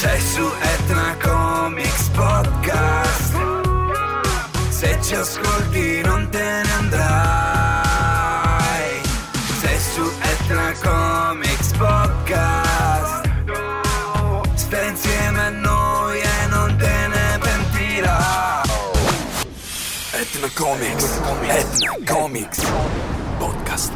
Sei su Etna Comics Podcast. Se ci ascolti non te ne Comics. Etna Comics. Podcast.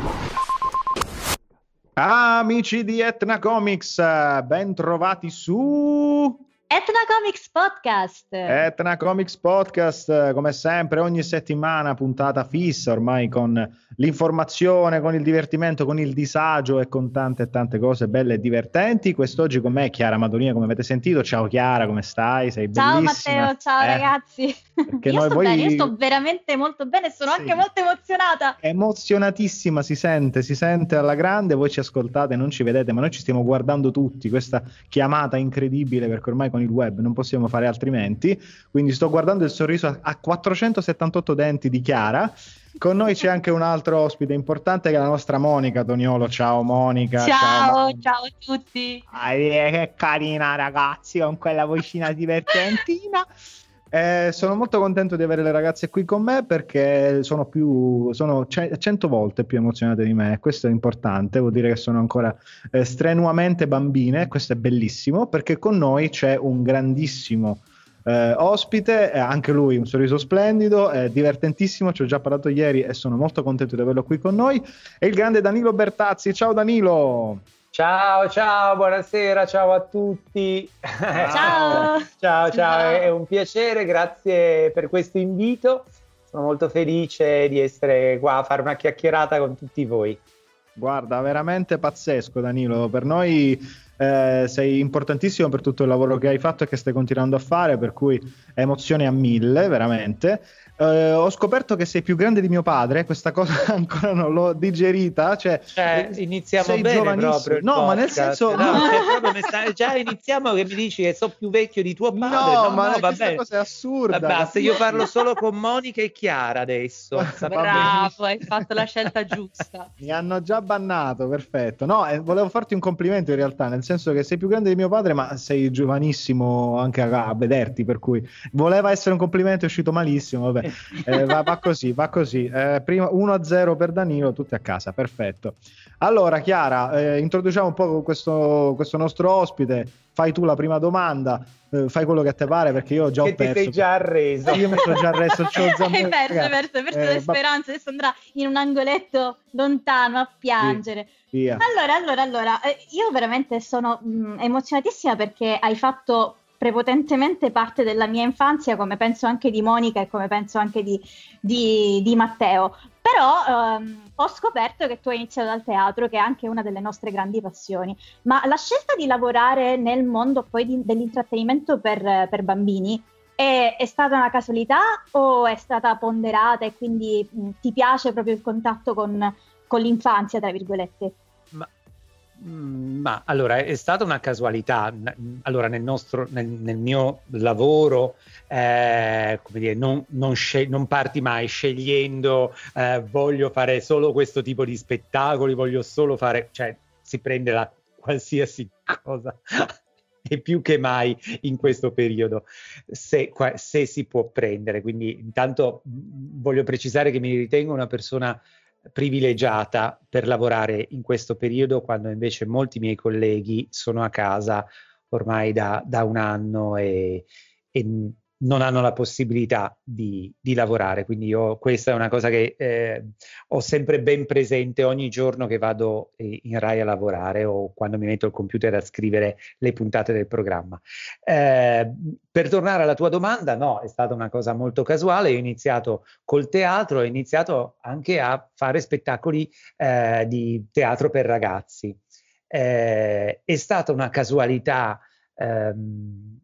Amici di Etna Comics, ben trovati su Etna Comics Podcast. Etna Comics Podcast, come sempre ogni settimana puntata fissa ormai con l'informazione, con il divertimento, con il disagio e con tante tante cose belle e divertenti. Quest'oggi con me è Chiara Madonina, come avete sentito. Ciao Chiara, come stai? Sei ciao bellissima. Matteo, ciao Eh, ragazzi. io, sto voi- bene, io sto veramente molto bene, sono Sì. anche molto emozionata. Emozionatissima, si sente, si sente alla grande. Voi ci ascoltate, non ci vedete, ma noi ci stiamo guardando tutti. Questa chiamata incredibile perché ormai con il web non possiamo fare altrimenti. Quindi sto guardando il sorriso a, a 478 denti di Chiara. Con noi c'è anche un altro ospite importante che è la nostra Monica Toniolo. Ciao Monica. Ciao, Monica. ciao a tutti. Ai, che carina ragazzi con quella vocina divertentina. Eh, sono molto contento di avere le ragazze qui con me perché sono più sono ce- cento volte più emozionate di me. Questo è importante, vuol dire che sono ancora eh, strenuamente bambine. Questo è bellissimo perché con noi c'è un grandissimo eh, ospite, eh, anche lui un sorriso splendido, è divertentissimo. Ci ho già parlato ieri e sono molto contento di averlo qui con noi. È il grande Danilo Bertazzi. Ciao Danilo. Ciao, ciao, buonasera, ciao a tutti. Ciao. ciao, ciao, Ciao. è un piacere, grazie per questo invito. Sono molto felice di essere qua a fare una chiacchierata con tutti voi. Guarda, veramente pazzesco Danilo, per noi eh, sei importantissimo per tutto il lavoro che hai fatto e che stai continuando a fare, per cui emozione a mille, veramente. Eh, ho scoperto che sei più grande di mio padre, questa cosa ancora non l'ho digerita, cioè, Cioè, eh, iniziamo sei bene giovanissimo. proprio il No, ma nel podcast. senso No, no. cioè, sta- già iniziamo che mi dici che so più vecchio di tuo padre. No, No, ma no, va questa bene. cosa è assurda. Basta, io parlo solo con Monica e Chiara adesso. Bravo, hai fatto la scelta giusta. Mi hanno già bannato, perfetto. No, eh, volevo farti un complimento in realtà, nel senso che sei più grande di mio padre, ma sei giovanissimo anche a, a vederti, per cui voleva essere un complimento, è uscito malissimo. Vabbè, Eh, va, va così, va così. Eh, prima 1-0 per Danilo, tutti a casa, perfetto. Allora, Chiara, eh, introduciamo un po' questo, questo nostro ospite. Fai tu la prima domanda, eh, fai quello che te pare, perché io ho già ho che ti perso. sei già arreso. Io mi sono già arresto, c'ho hai perso, hai perso, hai perso Eh, le speranze, adesso andrà in un angoletto lontano a piangere. Via. Allora, allora, allora, io veramente sono mh, emozionatissima perché hai fatto prepotentemente parte della mia infanzia, come penso anche di Monica e come penso anche di, di- di Matteo. Però ehm, ho scoperto che tu hai iniziato dal teatro, che è anche una delle nostre grandi passioni. Ma la scelta di lavorare nel mondo poi di- dell'intrattenimento per, per bambini è, è stata una casualità o è stata ponderata e quindi mh, ti piace proprio il contatto con, con l'infanzia, tra virgolette? Ma, mm, ma, allora è stata una casualità. Allora, nel, nostro, nel, nel mio lavoro, eh, come dire, non, non scel- non parti mai scegliendo eh, voglio fare solo questo tipo di spettacoli, voglio solo fare, cioè si prende la qualsiasi cosa. E più che mai in questo periodo, se, se si può prendere. Quindi, intanto mh, voglio precisare che mi ritengo una persona privilegiata per lavorare in questo periodo, quando invece molti miei colleghi sono a casa ormai da, da un anno e, e non hanno la possibilità di, di lavorare. Quindi io questa è una cosa che eh, ho sempre ben presente ogni giorno che vado eh, in Rai a lavorare o quando mi metto al computer a scrivere le puntate del programma. Eh, per tornare alla tua domanda, no, è stata una cosa molto casuale. Ho iniziato col teatro, ho iniziato anche a fare spettacoli eh, di teatro per ragazzi. Eh, è stata una casualità ehm,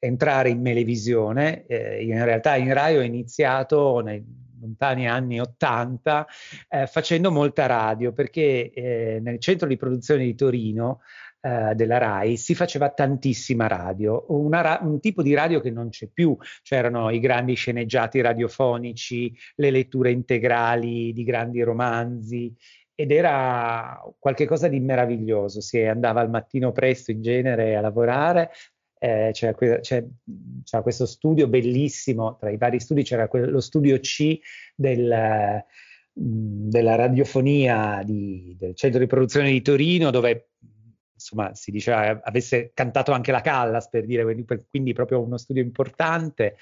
entrare in Melevisione. Eh, in realtà in Rai ho iniziato nei lontani anni 80 eh, facendo molta radio perché eh, nel centro di produzione di Torino eh, della RAI si faceva tantissima radio, ra- un tipo di radio che non c'è più, c'erano i grandi sceneggiati radiofonici, le letture integrali di grandi romanzi ed era qualcosa di meraviglioso, si andava al mattino presto in genere a lavorare, eh, c'era, c'era, c'era, questo studio bellissimo, tra i vari studi c'era lo studio C del, della radiofonia di, del centro di produzione di Torino dove insomma si diceva avesse cantato anche la Callas per dire, quindi, quindi proprio uno studio importante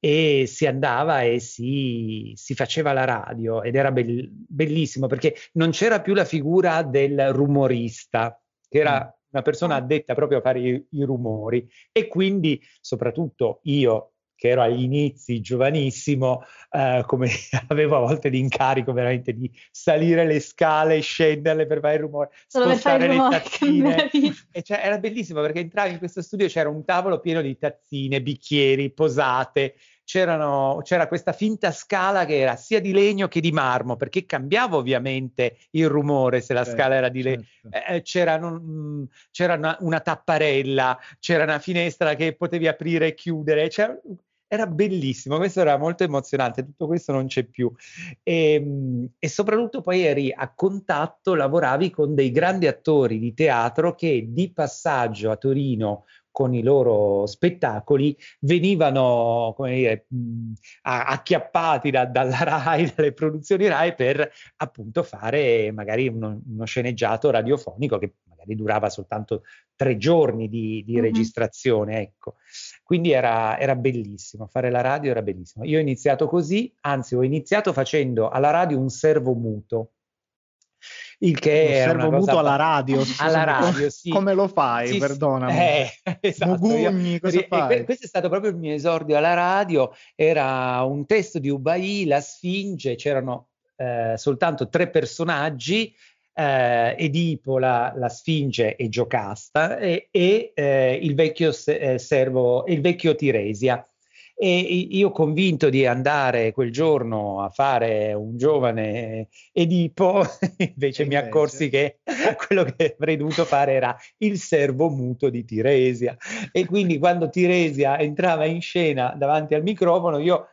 e si andava e si, si faceva la radio ed era be- bellissimo perché non c'era più la figura del rumorista che era mm. Una persona addetta proprio a fare i, i rumori. E quindi soprattutto io che ero agli inizi, giovanissimo, eh, come avevo a volte l'incarico veramente di salire le scale, scenderle per fare il rumore, Solo spostare il rumore, le tazzine. E cioè, era bellissimo perché entravi in questo studio c'era un tavolo pieno di tazzine, bicchieri, posate, c'era questa finta scala che era sia di legno che di marmo, perché cambiava ovviamente il rumore se la certo, scala era di legno. Certo. Eh, c'era, non, c'era una, una, tapparella, c'era una finestra che potevi aprire e chiudere, c'era, era bellissimo, questo era molto emozionante, tutto questo non c'è più. E, ehm, e, soprattutto poi eri a contatto, lavoravi con dei grandi attori di teatro che di passaggio a Torino con i loro spettacoli venivano come dire, acchiappati da, dalla RAI, dalle produzioni RAI per appunto fare magari uno, uno sceneggiato radiofonico che magari durava soltanto tre giorni di, di mm-hmm. registrazione, ecco. Quindi era, era, bellissimo, fare la radio era bellissimo. Io ho iniziato così, anzi ho iniziato facendo alla radio un servo muto, il che è servo muto cosa... alla radio. alla radio, sì. Come lo fai, sì, perdonami? Eh, esatto, Mugugni, io... cosa fai? questo è stato proprio il mio esordio alla radio, era un testo di Ubai, la Sfinge, c'erano eh, soltanto tre personaggi, eh, Edipo, la, la, Sfinge e Giocasta e, e eh, il vecchio eh, servo, il vecchio Tiresia. E io convinto di andare quel giorno a fare un giovane Edipo, invece mi accorsi che quello che avrei dovuto fare era il servo muto di Tiresia. E quindi quando Tiresia entrava in scena davanti al microfono, io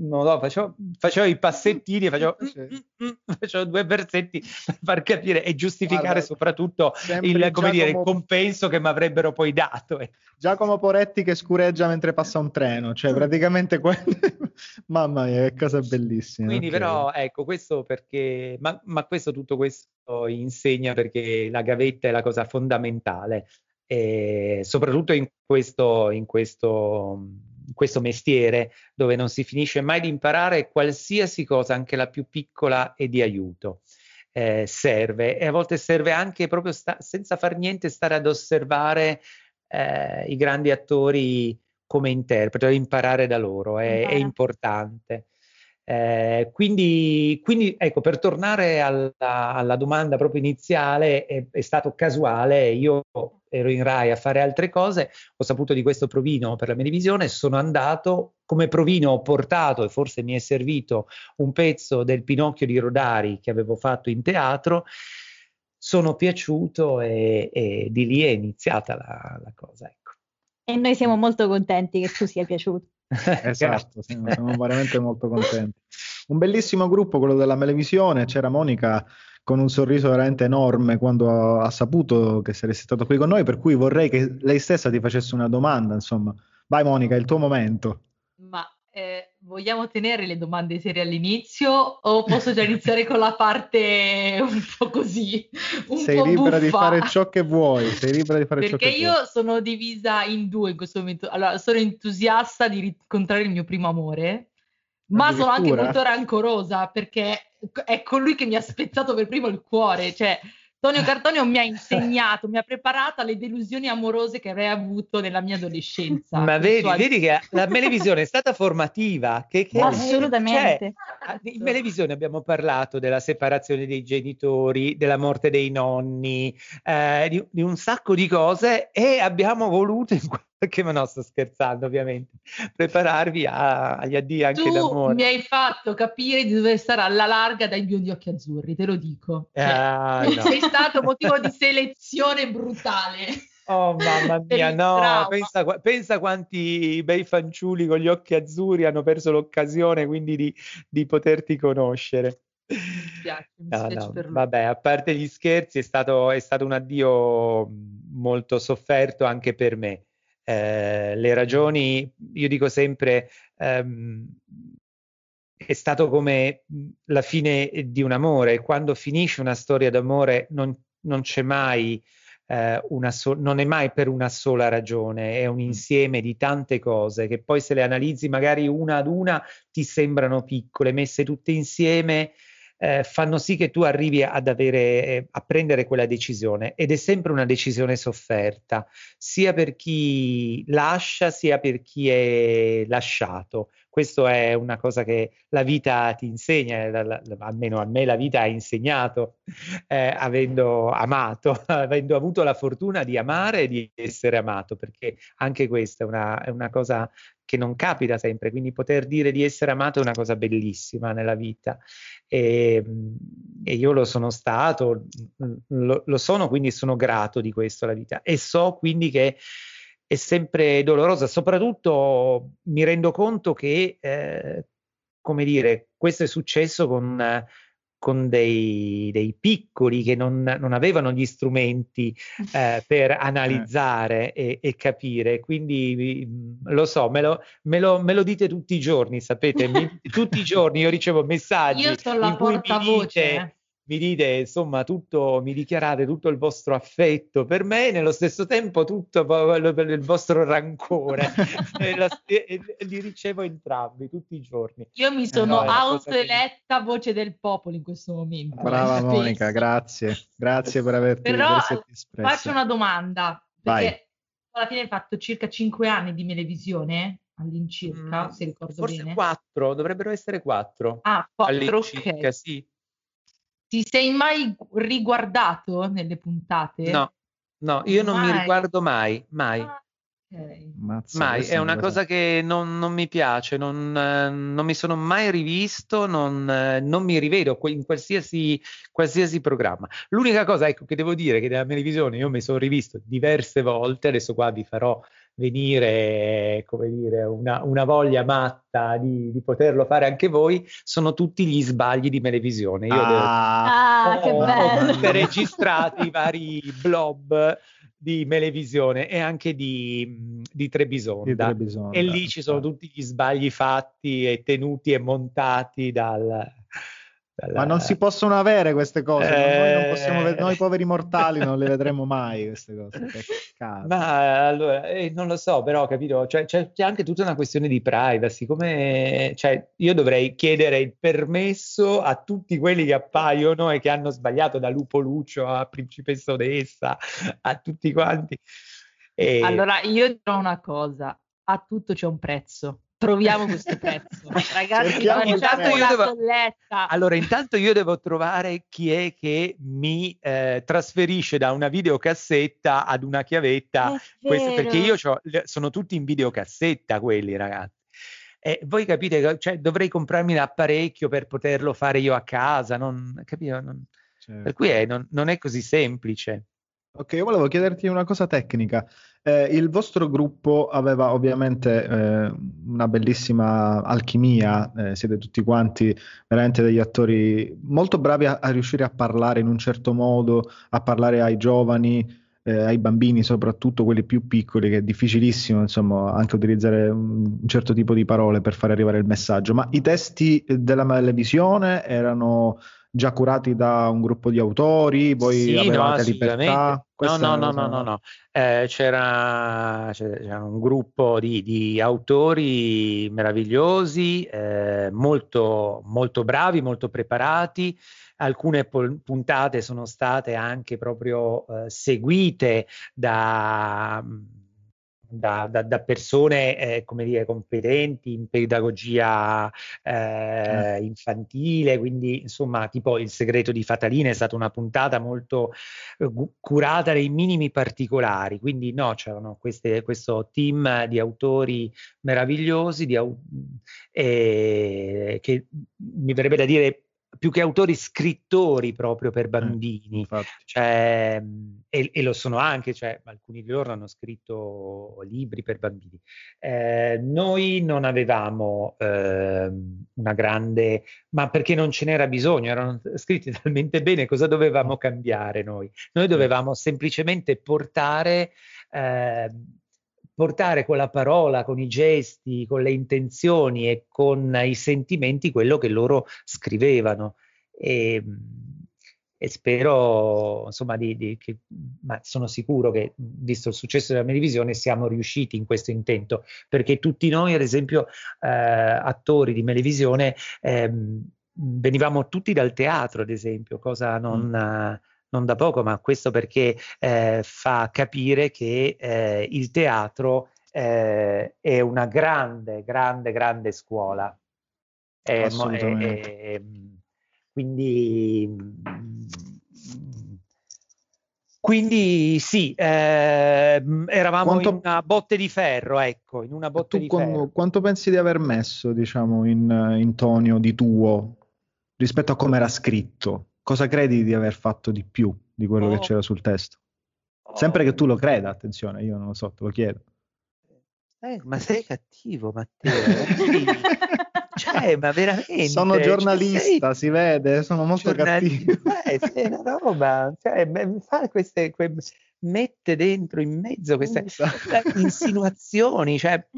non so, facevo, facevo, i passettini facevo, mm, mm, facevo, due versetti per far capire e giustificare Guarda, soprattutto il, come dire, il compenso che mi avrebbero poi dato. Eh. Giacomo Poretti che scureggia mentre passa un treno, cioè praticamente quello... Mamma mia, che cosa bellissima. Quindi okay. però, ecco, questo perché... Ma, ma questo, tutto questo insegna perché la gavetta è la cosa fondamentale, e soprattutto in questo... In questo questo mestiere dove non si finisce mai di imparare qualsiasi cosa, anche la più piccola, è di aiuto. Eh, serve e a volte serve anche proprio sta- senza far niente stare ad osservare eh, i grandi attori come interpreti, imparare da loro, è, è importante. Eh, quindi, quindi, ecco, per tornare alla, alla domanda proprio iniziale, è, è, stato casuale, io ero in Rai a fare altre cose, ho saputo di questo provino per la mia divisione, sono andato, come provino ho portato e forse mi è servito un pezzo del Pinocchio di Rodari che avevo fatto in teatro, sono piaciuto e, e di lì è iniziata la, la cosa. Ecco. E noi siamo molto contenti che tu sia piaciuto. esatto, siamo, siamo veramente molto contenti. Un bellissimo gruppo, quello della Melevisione, c'era Monica con un sorriso veramente enorme quando ha saputo che saresti stato qui con noi, per cui vorrei che lei stessa ti facesse una domanda, insomma. Vai Monica, è il tuo momento. Ma eh, vogliamo tenere le domande serie all'inizio o posso già iniziare con la parte un po' così? Un sei po libera buffa. di fare ciò che vuoi, sei libera di fare Perché ciò che vuoi. Perché io sono divisa in due in questo momento. Allora, sono entusiasta di incontrare il mio primo amore, ma sono anche molto rancorosa perché è colui che mi ha spezzato per primo il cuore, cioè Tonio Cartonio mi ha insegnato, mi ha preparato alle delusioni amorose che avrei avuto nella mia adolescenza. Ma vedi, sua... vedi che la televisione è stata formativa. Che, che Assolutamente. Cioè, in televisione abbiamo parlato della separazione dei genitori, della morte dei nonni, eh, di, di, un sacco di cose e abbiamo voluto in Che ma no, sto scherzando ovviamente. Prepararvi a, agli addii anche tu d'amore. mi hai fatto capire di dover stare alla larga dai biondi occhi azzurri, te lo dico. Cioè, ah, no. Sei stato motivo di selezione brutale. Oh mamma mia, no, pensa, pensa, quanti bei fanciulli con gli occhi azzurri hanno perso l'occasione quindi di, di poterti conoscere. Mi spiace, mi no, no. Vabbè, a parte gli scherzi, è stato, è stato un addio molto sofferto anche per me. Eh, le ragioni, io dico sempre, ehm, è stato come la fine di un amore. Quando finisce una storia d'amore non, non c'è mai eh, una so- non è mai per una sola ragione, è un insieme di tante cose che poi se le analizzi magari una ad una ti sembrano piccole, messe tutte insieme eh, fanno sì che tu arrivi ad avere, eh, a prendere quella decisione ed è sempre una decisione sofferta, sia per chi lascia sia per chi è lasciato. Questo è una cosa che la vita ti insegna, la, la, almeno a me la vita ha insegnato, eh, avendo amato, avendo avuto la fortuna di amare e di essere amato, perché anche questa è una, è una cosa che non capita sempre, quindi poter dire di essere amato è una cosa bellissima nella vita. E, ehm, e io lo sono stato, lo, lo, sono, quindi sono grato di questo alla vita. E so quindi che è sempre dolorosa, soprattutto mi rendo conto che, eh, come dire, questo è successo con... Eh, con dei, dei piccoli che non, non, avevano gli strumenti eh, per analizzare e, e, capire. Quindi mm, lo so, me lo, me, lo, me lo, dite tutti i giorni, sapete? Mi, tutti i giorni io ricevo messaggi io sono la portavoce. dite, eh mi dite, insomma, tutto, mi dichiarate tutto il vostro affetto per me e nello stesso tempo tutto il vostro rancore. e, la, e, e, li ricevo entrambi tutti i giorni. Io mi sono eh, autoeletta che... voce del popolo in questo momento. Brava Monica, grazie. Grazie per averti Però per faccio una domanda. Perché Vai. alla fine hai fatto circa 5 anni di televisione all'incirca, mm, se ricordo forse bene. Forse 4, dovrebbero essere 4. Ah, 4, ok. Sì. Ti sei mai riguardato nelle puntate? No, no, io non mai. mi riguardo mai, mai. Ah, okay. Mazza, mai, è una cosa che non, non mi piace, non, eh, non, mi sono mai rivisto, non, eh, non mi rivedo in qualsiasi, qualsiasi, programma. L'unica cosa ecco, che devo dire che nella televisione io mi sono rivisto diverse volte, adesso qua vi farò venire, come dire, una, una voglia matta di, di, poterlo fare anche voi, sono tutti gli sbagli di Melevisione. Io ah, devo, che ho, bello! Ho registrati i vari blob di Melevisione e anche di, di Trebisonda. Di Trebisonda e lì ci sono tutti gli sbagli fatti e tenuti e montati dal, ma non si possono avere queste cose, eh... noi, possiamo, noi, poveri mortali non le vedremo mai queste cose. Ma allora, eh, non lo so, però capito, cioè, c'è, c'è, anche tutta una questione di privacy, come cioè, io dovrei chiedere il permesso a tutti quelli che appaiono e che hanno sbagliato da Lupo Lucio a Principessa Odessa, a tutti quanti. E... Allora, io dirò una cosa, a tutto c'è un prezzo troviamo questo prezzo. Ragazzi, intanto io devo... Allora, intanto io devo trovare chi è che mi eh, trasferisce da una videocassetta ad una chiavetta, questo, perché io sono tutti in videocassetta quelli, ragazzi. E voi capite, cioè, dovrei comprarmi l'apparecchio per poterlo fare io a casa, non, capito? Non, certo. Per cui è, non, non è così semplice. Ok, io volevo chiederti una cosa tecnica. Eh, il vostro gruppo aveva ovviamente eh, una bellissima alchimia, eh, siete tutti quanti veramente degli attori molto bravi a, a, riuscire a parlare in un certo modo, a parlare ai giovani, eh, ai bambini, soprattutto quelli più piccoli, che è difficilissimo insomma anche utilizzare un certo tipo di parole per fare arrivare il messaggio. Ma i testi della televisione erano già curati da un gruppo di autori, voi sì, avevate no, libertà? No, no, no, no, no, no. Eh, c'era, c'era, un gruppo di, di autori meravigliosi, eh, molto, molto bravi, molto preparati. Alcune puntate sono state anche proprio eh, seguite da da, da, da persone eh, come dire, competenti in pedagogia eh, mm. infantile, quindi insomma tipo Il segreto di Fatalina è stata una puntata molto eh, curata nei minimi particolari, quindi no, c'erano queste, questo team di autori meravigliosi di, eh, che mi verrebbe da dire più che autori, scrittori proprio per eh, bambini. Eh, cioè, e, e, lo sono anche, cioè, alcuni di loro hanno scritto libri per bambini. Eh, noi non avevamo eh, una grande, ma perché non ce n'era bisogno, erano scritti talmente bene, cosa dovevamo cambiare noi? Noi dovevamo semplicemente portare eh, portare con la parola, con i gesti, con le intenzioni e con i sentimenti quello che loro scrivevano. E, e spero, insomma, di, di, che, ma sono sicuro che, visto il successo della Melevisione, siamo riusciti in questo intento, perché tutti noi, ad esempio, eh, attori di Melevisione, eh, venivamo tutti dal teatro, ad esempio, cosa non... Mm non da poco, ma questo perché eh, fa capire che eh, il teatro eh, è una grande, grande, grande scuola. Assolutamente. quindi, quindi sì, eh, eravamo quanto, in una botte di ferro, ecco, in una botte di quando, ferro. Quanto pensi di aver messo, diciamo, in, in Tonio di tuo rispetto a come era scritto? Cosa credi di aver fatto di più di quello oh. che c'era sul testo? Sempre che tu lo creda, attenzione, io non lo so, te lo chiedo. Eh, ma sei cattivo, Matteo. cioè, ma veramente. Sono cioè, giornalista, sei... si vede, sono molto cattivo. Eh, sei una roba, cioè, fa queste, que... mette dentro in mezzo queste insinuazioni. Cioè,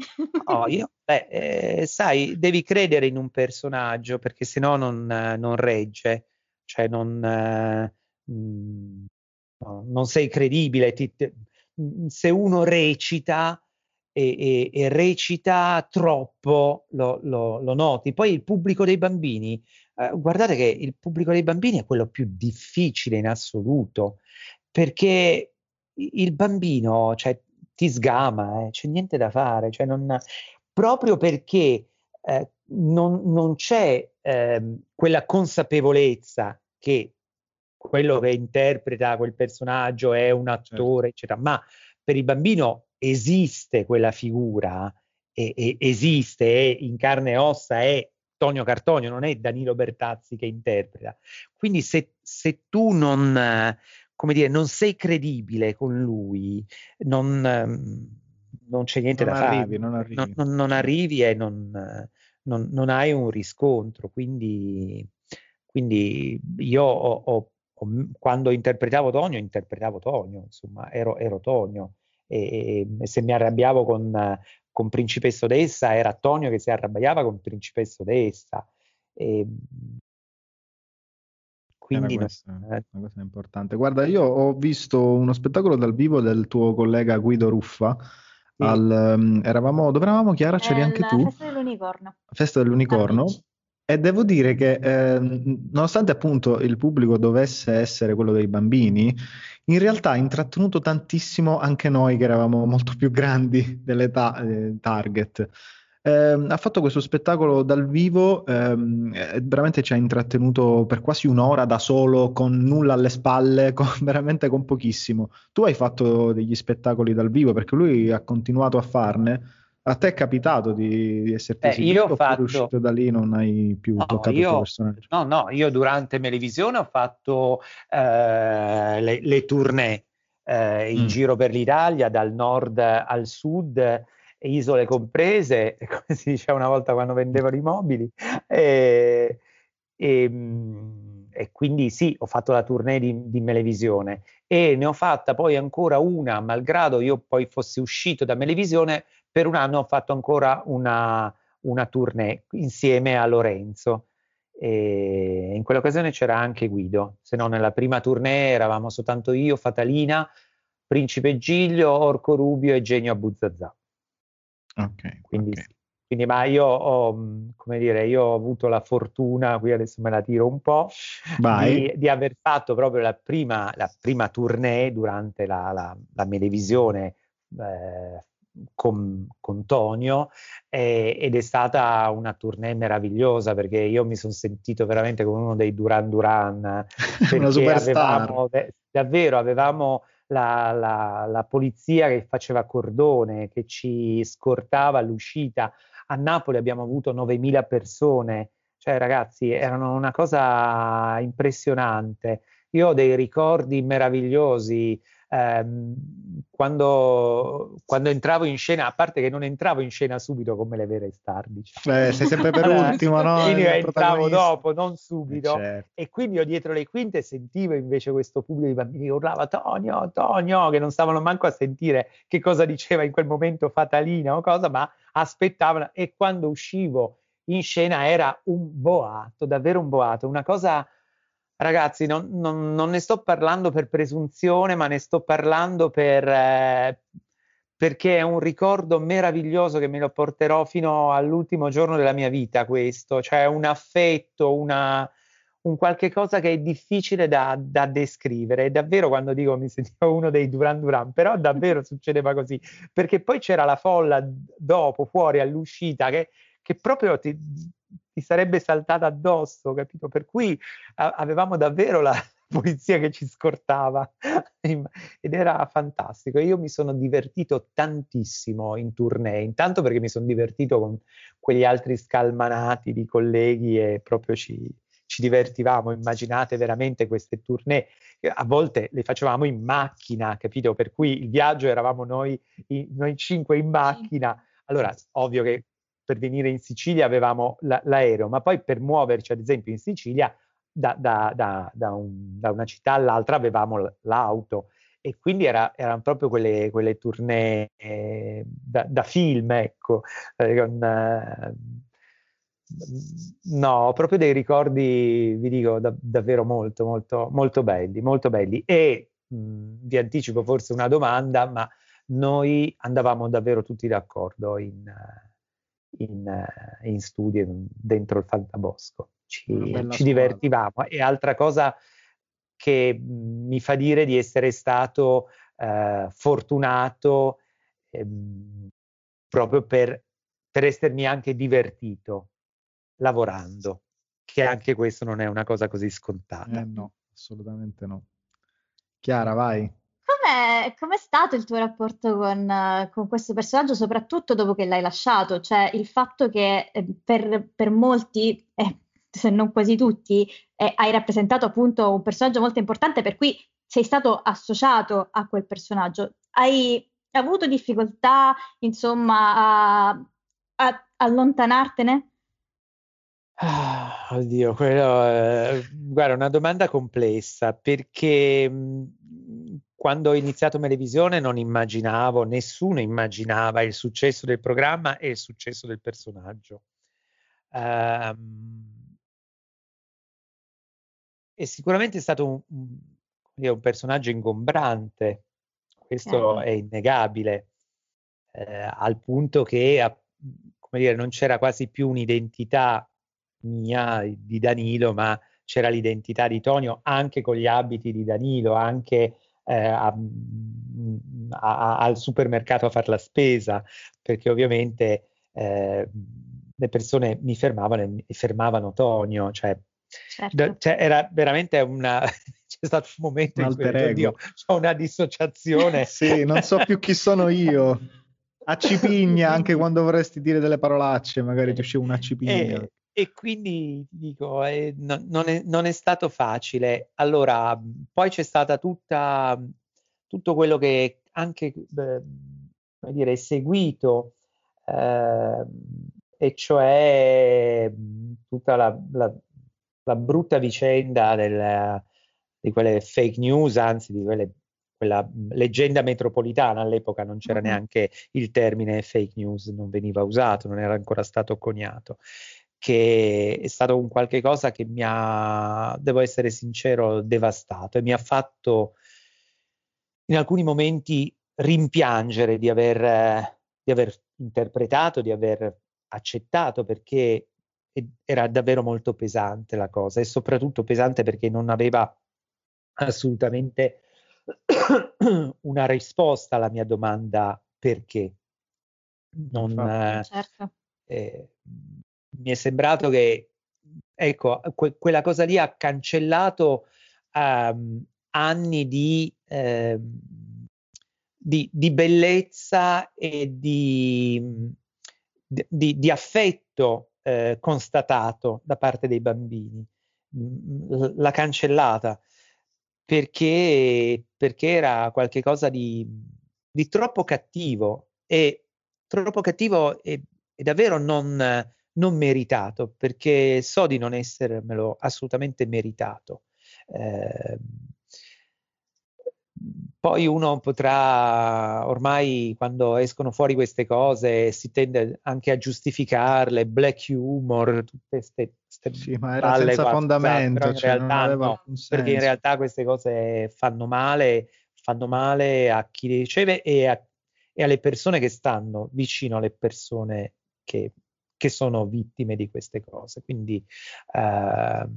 oh, io, beh, eh, sai, devi credere in un personaggio perché sennò non, non regge cioè non, eh, mh, non sei credibile. Ti, te, se uno recita e, e, e recita troppo, lo, lo, lo, noti. Poi il pubblico dei bambini, eh, guardate che il pubblico dei bambini è quello più difficile in assoluto, perché il bambino cioè, ti sgama, eh, c'è niente da fare, cioè non, proprio perché eh, non, non, c'è eh, quella consapevolezza che quello che interpreta quel personaggio è un certo. attore, eccetera, ma per il bambino esiste quella figura, e, e esiste, è in carne e ossa, è Tonio Cartonio, non è Danilo Bertazzi che interpreta. Quindi se, se tu non, come dire, non sei credibile con lui, non, non c'è niente non da arrivi, fare. Non arrivi. Non, non arrivi e non, non, hai un riscontro. Quindi quindi io ho, ho, ho, quando interpretavo Tonio, interpretavo Tonio, insomma, ero, ero Tonio. E, e, se mi arrabbiavo con, con Principesso d'Essa, era Tonio che si arrabbiava con Principesso d'Essa. E, quindi questa, eh. una cosa importante. Guarda, io ho visto uno spettacolo dal vivo del tuo collega Guido Ruffa. Sì. Al, um, eravamo, dove eravamo Chiara? C'eri anche tu? Festa dell'Unicorno. Festa dell'Unicorno. Amici. E devo dire che eh, nonostante appunto il pubblico dovesse essere quello dei bambini, in realtà ha intrattenuto tantissimo anche noi che eravamo molto più grandi dell'età eh, target. Eh, ha fatto questo spettacolo dal vivo, ehm, veramente ci ha intrattenuto per quasi un'ora da solo, con nulla alle spalle, con, veramente con pochissimo. Tu hai fatto degli spettacoli dal vivo perché lui ha continuato a farne. A te è capitato di, di esserti eh, io ho fatto... uscito da lì non hai più no, toccato io, il personaggio? No, no, io durante Melevisione ho fatto eh, le, le, tournée eh, in mm. giro per l'Italia, dal nord al sud, isole comprese, come si diceva una volta quando vendevano i mobili. E, e, mm, e quindi sì, ho fatto la tournée di, di Melevisione e ne ho fatta poi ancora una, malgrado io poi fossi uscito da Melevisione per un anno ho fatto ancora una, una tournée insieme a Lorenzo. E in quell'occasione c'era anche Guido, se no nella prima tournée eravamo soltanto io, Fatalina, Principe Giglio, Orco Rubio e Genio Abuzzazà. Ok. Quindi, okay. quindi ma io ho, come dire, io ho avuto la fortuna, qui adesso me la tiro un po', di, di, aver fatto proprio la prima, la prima tournée durante la, la, la Melevisione eh, con, con Tonio eh, ed è stata una tournée meravigliosa perché io mi sono sentito veramente come uno dei Duran Duran perché avevamo, davvero avevamo la, la, la, polizia che faceva cordone, che ci scortava all'uscita. A Napoli abbiamo avuto 9.000 persone, cioè ragazzi, erano una cosa impressionante. Io ho dei ricordi meravigliosi ehm, quando, quando, entravo in scena, a parte che non entravo in scena subito come le vere star, diciamo. Eh, sei sempre per ultimo, no? Quindi entravo dopo, non subito. Eh, certo. E quindi io dietro le quinte sentivo invece questo pubblico di bambini che urlava Tonio, Tonio, che non stavano manco a sentire che cosa diceva in quel momento Fatalina o cosa, ma aspettavano. E quando uscivo in scena era un boato, davvero un boato, una cosa Ragazzi, non, non, non, ne sto parlando per presunzione, ma ne sto parlando per, eh, perché è un ricordo meraviglioso che me lo porterò fino all'ultimo giorno della mia vita, questo, cioè un affetto, una, un qualche cosa che è difficile da, da, descrivere. E davvero quando dico mi sentivo uno dei Duran Duran, però davvero succedeva così, perché poi c'era la folla dopo, fuori all'uscita, che, che proprio ti, ti sarebbe saltata addosso, capito? Per cui a- avevamo davvero la polizia che ci scortava ed era fantastico. Io mi sono divertito tantissimo in tournée, intanto perché mi sono divertito con quegli altri scalmanati di colleghi e proprio ci, ci divertivamo. Immaginate veramente queste tournée, a volte le facevamo in macchina, capito? Per cui il viaggio eravamo noi, noi cinque in macchina. Allora, ovvio che per venire in Sicilia avevamo la, l'aereo, ma poi per muoverci ad esempio in Sicilia da, da, da, da un, una città all'altra avevamo l'auto e quindi era, erano proprio quelle, quelle tournée eh, da, film, ecco, eh, con, eh, no, proprio dei ricordi, vi dico, davvero molto, molto, molto belli, molto belli. E mh, vi anticipo forse una domanda, ma noi andavamo davvero tutti d'accordo in in, eh, in studio dentro il Fantabosco. Ci, ci divertivamo. E altra cosa che mi fa dire di essere stato eh, fortunato ehm, proprio per, per essermi anche divertito lavorando, che anche questo non è una cosa così scontata. Eh no, assolutamente no. Chiara, vai com'è, com'è stato il tuo rapporto con, con, questo personaggio, soprattutto dopo che l'hai lasciato? Cioè il fatto che eh, per, per, molti, eh, se non quasi tutti, eh, hai rappresentato appunto un personaggio molto importante per cui sei stato associato a quel personaggio. Hai avuto difficoltà, insomma, a, a allontanartene? Ah, oddio, quello è, guarda, una domanda complessa perché mh, quando ho iniziato Melevisione non immaginavo, nessuno immaginava il successo del programma e il successo del personaggio. Um, è sicuramente stato un, un, personaggio ingombrante, questo eh. è innegabile, eh, al punto che dire, non c'era quasi più un'identità mia di Danilo, ma c'era l'identità di Tonio anche con gli abiti di Danilo, anche eh, a, a, al supermercato a fare la spesa, perché ovviamente eh, le persone mi fermavano e, e fermavano Tonio, cioè, certo. cioè, era veramente una... c'è stato un momento un in cui oddio, ho una dissociazione. sì, non so più chi sono io. A cipigna, anche quando vorresti dire delle parolacce, magari ti usciva una cipigna. E, e quindi dico, eh, no, non, è, non, è, stato facile. Allora, poi c'è stata tutta, tutto quello che anche, beh, come dire, è seguito, eh, e cioè tutta la, la, la brutta vicenda del, di quelle fake news, anzi di quelle, quella leggenda metropolitana, all'epoca non c'era mm-hmm. neanche il termine fake news, non veniva usato, non era ancora stato coniato che è stato un qualche cosa che mi ha, devo essere sincero, devastato e mi ha fatto in alcuni momenti rimpiangere di aver, di aver interpretato, di aver accettato perché era davvero molto pesante la cosa e soprattutto pesante perché non aveva assolutamente una risposta alla mia domanda perché. non, eh, certo. eh, mi è sembrato che ecco, que- quella cosa lì ha cancellato um, anni di, eh, di, di, bellezza e di, di, affetto eh, constatato da parte dei bambini. L'ha cancellata perché, perché era qualcosa di, di troppo cattivo e troppo cattivo e, e davvero non, non, meritato, perché so di non essermelo assolutamente meritato. Eh, poi uno potrà, ormai quando escono fuori queste cose, si tende anche a giustificarle, black humor, tutte queste sì, ma era senza qua, fondamento, cioè realtà no, perché in realtà queste cose fanno male, fanno male a chi le riceve e, a, e alle persone che stanno vicino alle persone che, che sono vittime di queste cose. Quindi uh,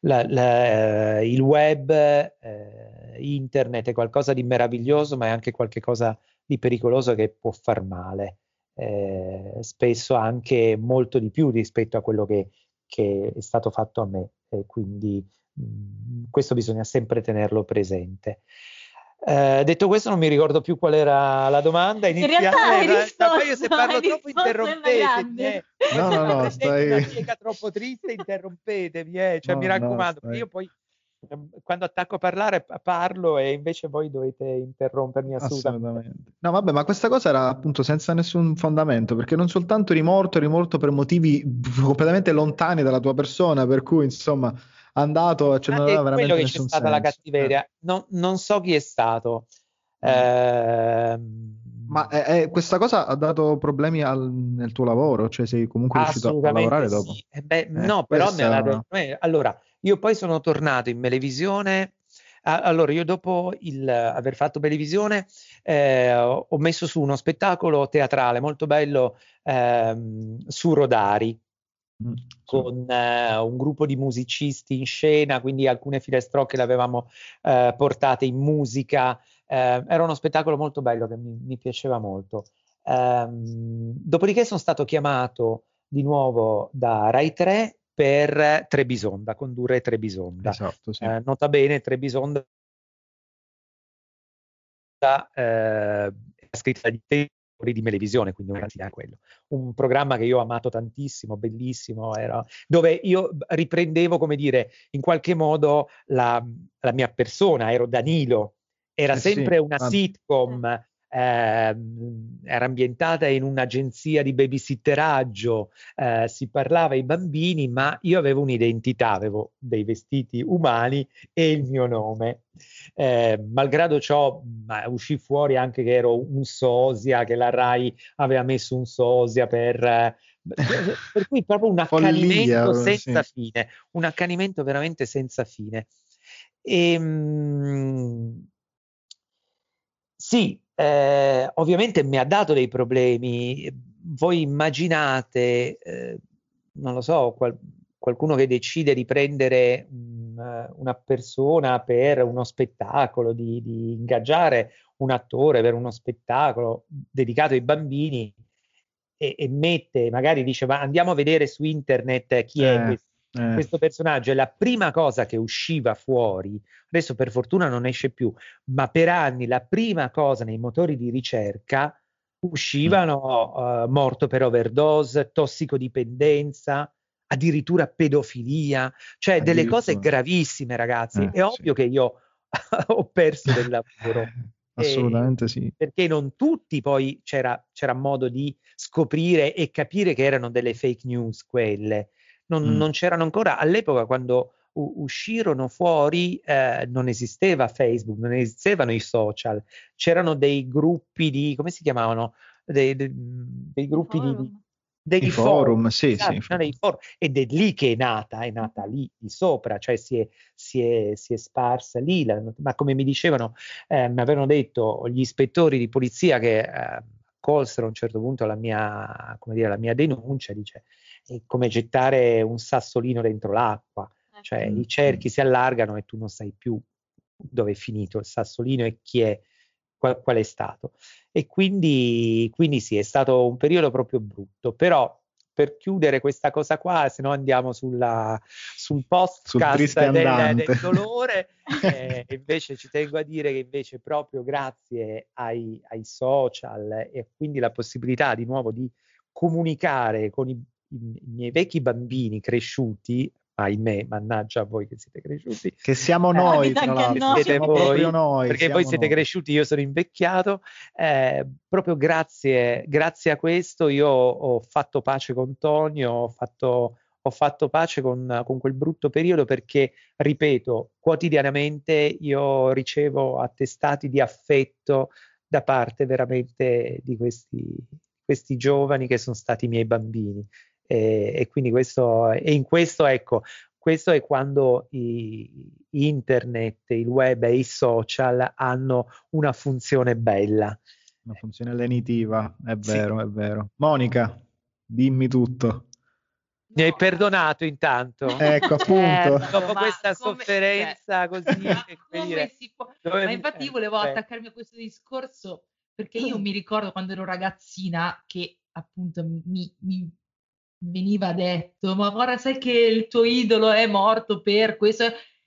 la, la, il web, eh, internet è qualcosa di meraviglioso, ma è anche qualcosa di pericoloso che può far male, eh, spesso anche molto di più rispetto a quello che, che è stato fatto a me. E quindi mh, questo bisogna sempre tenerlo presente. Eh, detto questo, non mi ricordo più qual era la domanda iniziale. In realtà hai risposto, io se parlo troppo interrompetemi. Eh. No, no, no, stai... una piega troppo triste, interrompetemi, eh. cioè, no, mi raccomando, no, io poi ehm, quando attacco a parlare parlo e invece voi dovete interrompermi assolutamente. assolutamente. No, vabbè, ma questa cosa era appunto senza nessun fondamento, perché non soltanto eri morto, eri morto per motivi completamente lontani dalla tua persona, per cui insomma andato cioè non aveva veramente che c'è stata senso. la cattiveria. Non, non, so chi è stato. Mm. eh, ma eh, questa cosa ha dato problemi al, nel tuo lavoro? Cioè sei comunque riuscito a lavorare sì. dopo? Eh beh, no però questa... mi ha dato allora io poi sono tornato in televisione allora, io dopo il, aver fatto televisione eh, ho messo su uno spettacolo teatrale molto bello eh, su Rodari, con eh, un gruppo di musicisti in scena, quindi alcune filastrocche le avevamo eh, portate in musica. Eh, era uno spettacolo molto bello che mi, mi piaceva molto. Ehm, dopodiché sono stato chiamato di nuovo da Rai 3 per Trebisonda, condurre Trebisonda. Esatto, sì. Eh, nota bene, Trebisonda eh, scritta di te di Melevisione, quindi un, quello. un programma che io ho amato tantissimo, bellissimo, era, dove io riprendevo, come dire, in qualche modo la, la mia persona, ero Danilo, era eh sempre sì, una sitcom eh, era ambientata in un'agenzia di babysitteraggio, eh, si parlava ai bambini, ma io avevo un'identità, avevo dei vestiti umani e il mio nome. Eh, malgrado ciò, uscì fuori anche che ero un sosia, che la RAI aveva messo un sosia per... per cui proprio un accanimento Follia, senza sì. fine, un accanimento veramente senza fine. E, mh, sì, eh, ovviamente mi ha dato dei problemi. Voi immaginate, eh, non lo so, qual- qualcuno che decide di prendere un, una persona per uno spettacolo, di, di, ingaggiare un attore per uno spettacolo dedicato ai bambini e, e mette, magari dice, ma andiamo a vedere su internet chi è eh. questo eh. questo personaggio è la prima cosa che usciva fuori, adesso per fortuna non esce più, ma per anni la prima cosa nei motori di ricerca uscivano mm. uh, morto per overdose, tossicodipendenza, addirittura pedofilia, cioè delle cose gravissime ragazzi. Eh, è ovvio che io ho perso del lavoro. Assolutamente sì. Perché non tutti poi c'era, c'era modo di scoprire e capire che erano delle fake news quelle non, mm. non c'erano ancora all'epoca quando u- uscirono fuori, eh, non esisteva Facebook, non esistevano i social, c'erano dei gruppi di, come si chiamavano? Dei, dei, dei gruppi forum. di... Dei forum, forum, sì, esatto, sì. Dei forum. Ed è lì che è nata, è nata lì di sopra, cioè si è, si è, si è sparsa lì, la, ma come mi dicevano, eh, mi avevano detto gli ispettori di polizia che eh, colsero a un certo punto la mia, come dire, la mia denuncia, dice è come gettare un sassolino dentro l'acqua, cioè mm. i cerchi si allargano e tu non sai più dove è finito il sassolino e chi è qual, qual è stato. E quindi, quindi sì, è stato un periodo proprio brutto, però per chiudere questa cosa qua, se no andiamo sulla, sul podcast sul del, del, dolore. eh, invece ci tengo a dire che invece proprio grazie ai, ai, social e quindi la possibilità di nuovo di comunicare con i, i, miei vecchi bambini cresciuti, ahimè, mannaggia a voi che siete cresciuti. Che siamo eh, noi, tra l'altro, siete voi, noi, perché voi siete noi. cresciuti, io sono invecchiato. Eh, proprio grazie, grazie a questo io ho fatto pace con Tonio, ho fatto, ho fatto pace con, con, quel brutto periodo perché, ripeto, quotidianamente io ricevo attestati di affetto da parte veramente di questi, questi giovani che sono stati i miei bambini. E, e quindi questo, e in questo ecco, questo è quando i, internet, il web e i social hanno una funzione bella. Una funzione lenitiva, è vero, sì. è vero. Monica, dimmi tutto. Mi hai perdonato intanto. Ecco, appunto. Eh, dopo questa come, sofferenza cioè, così. Ma, dire, può... dove... ma infatti io volevo eh, attaccarmi a questo discorso perché io mi ricordo quando ero ragazzina che appunto mi, mi veniva detto, ma guarda, sai che il tuo idolo è morto per questo.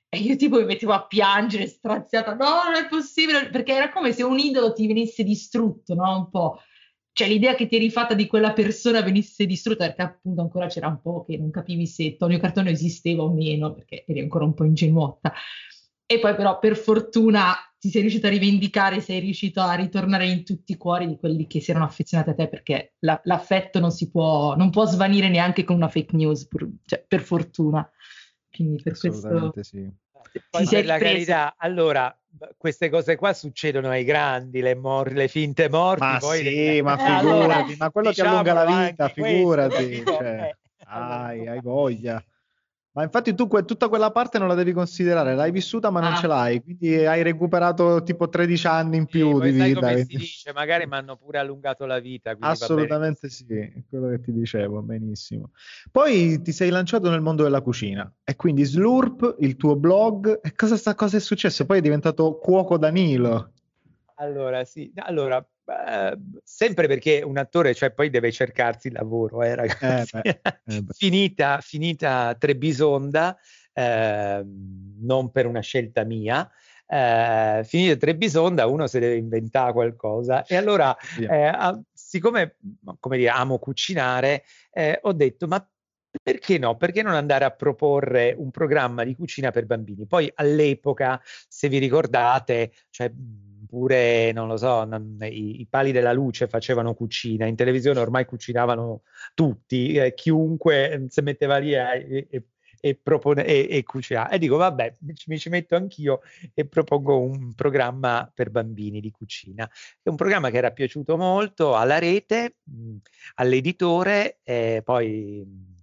E io tipo mi mettevo a piangere, straziata, no, non è possibile, perché era come se un idolo ti venisse distrutto, no? Un po'. Cioè l'idea che ti eri fatta di quella persona venisse distrutta, perché appunto ancora c'era un po' che non capivi se Tonio Cartone esisteva o meno, perché eri ancora un po' ingenuotta. E poi però per fortuna ti sei riuscito a rivendicare, sei riuscito a ritornare in tutti i cuori di quelli che si erano affezionati a te, perché la, l'affetto non si può, non può svanire neanche con una fake news, per, cioè, per fortuna. Quindi per questo... Sì. Poi per la carità, allora queste cose qua succedono ai grandi, le, mor- le finte morti. Ma poi sì, le... ma figurati, allora, ma quello diciamo ti allunga la vita, figurati. Questo, cioè, eh. hai, hai voglia. Ma infatti tu que- tutta quella parte non la devi considerare, l'hai vissuta ma non ah. ce l'hai, quindi hai recuperato tipo 13 anni in più sì, di vita. Come si dice, magari mi hanno pure allungato la vita. Assolutamente sì, è quello che ti dicevo, benissimo. Poi ti sei lanciato nel mondo della cucina e quindi Slurp, il tuo blog, e cosa, sta, cosa è successo? Poi è diventato cuoco Danilo. Allora, sì, allora Beh, sempre perché un attore cioè, poi deve cercarsi il lavoro, eh, ragazzi. Eh beh, eh finita, finita Trebisonda, eh, non per una scelta mia, eh, finita Trebisonda uno si deve inventare qualcosa e allora yeah. siccome come dire, amo cucinare eh, ho detto ma perché no? Perché non andare a proporre un programma di cucina per bambini? Poi all'epoca, se vi ricordate, cioè oppure non lo so, i, i, pali della luce facevano cucina, in televisione ormai cucinavano tutti, eh, chiunque eh, si metteva lì e, e, e, propone, e, e cucinava. E dico, vabbè, mi ci metto anch'io e propongo un programma per bambini di cucina. È un programma che era piaciuto molto alla rete, mh, all'editore, e poi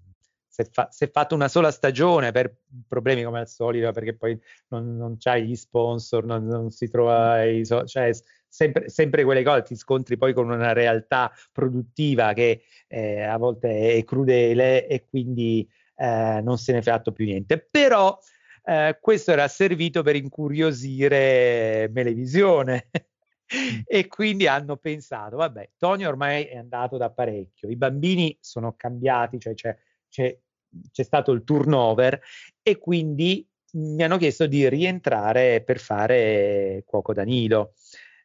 è, fa- è fatto una sola stagione per problemi come al solito, perché poi non, non c'hai gli sponsor, non, non si trova i so- cioè sempre, sempre, quelle cose, ti scontri poi con una realtà produttiva che eh, a volte è crudele e quindi eh, non se ne è fatto più niente. Però eh, questo era servito per incuriosire Melevisione. Mm. e quindi hanno pensato, vabbè, Tony ormai è andato da parecchio, i bambini sono cambiati, cioè c'è c'è, c'è stato il turnover e quindi mi hanno chiesto di rientrare per fare Cuoco Danilo.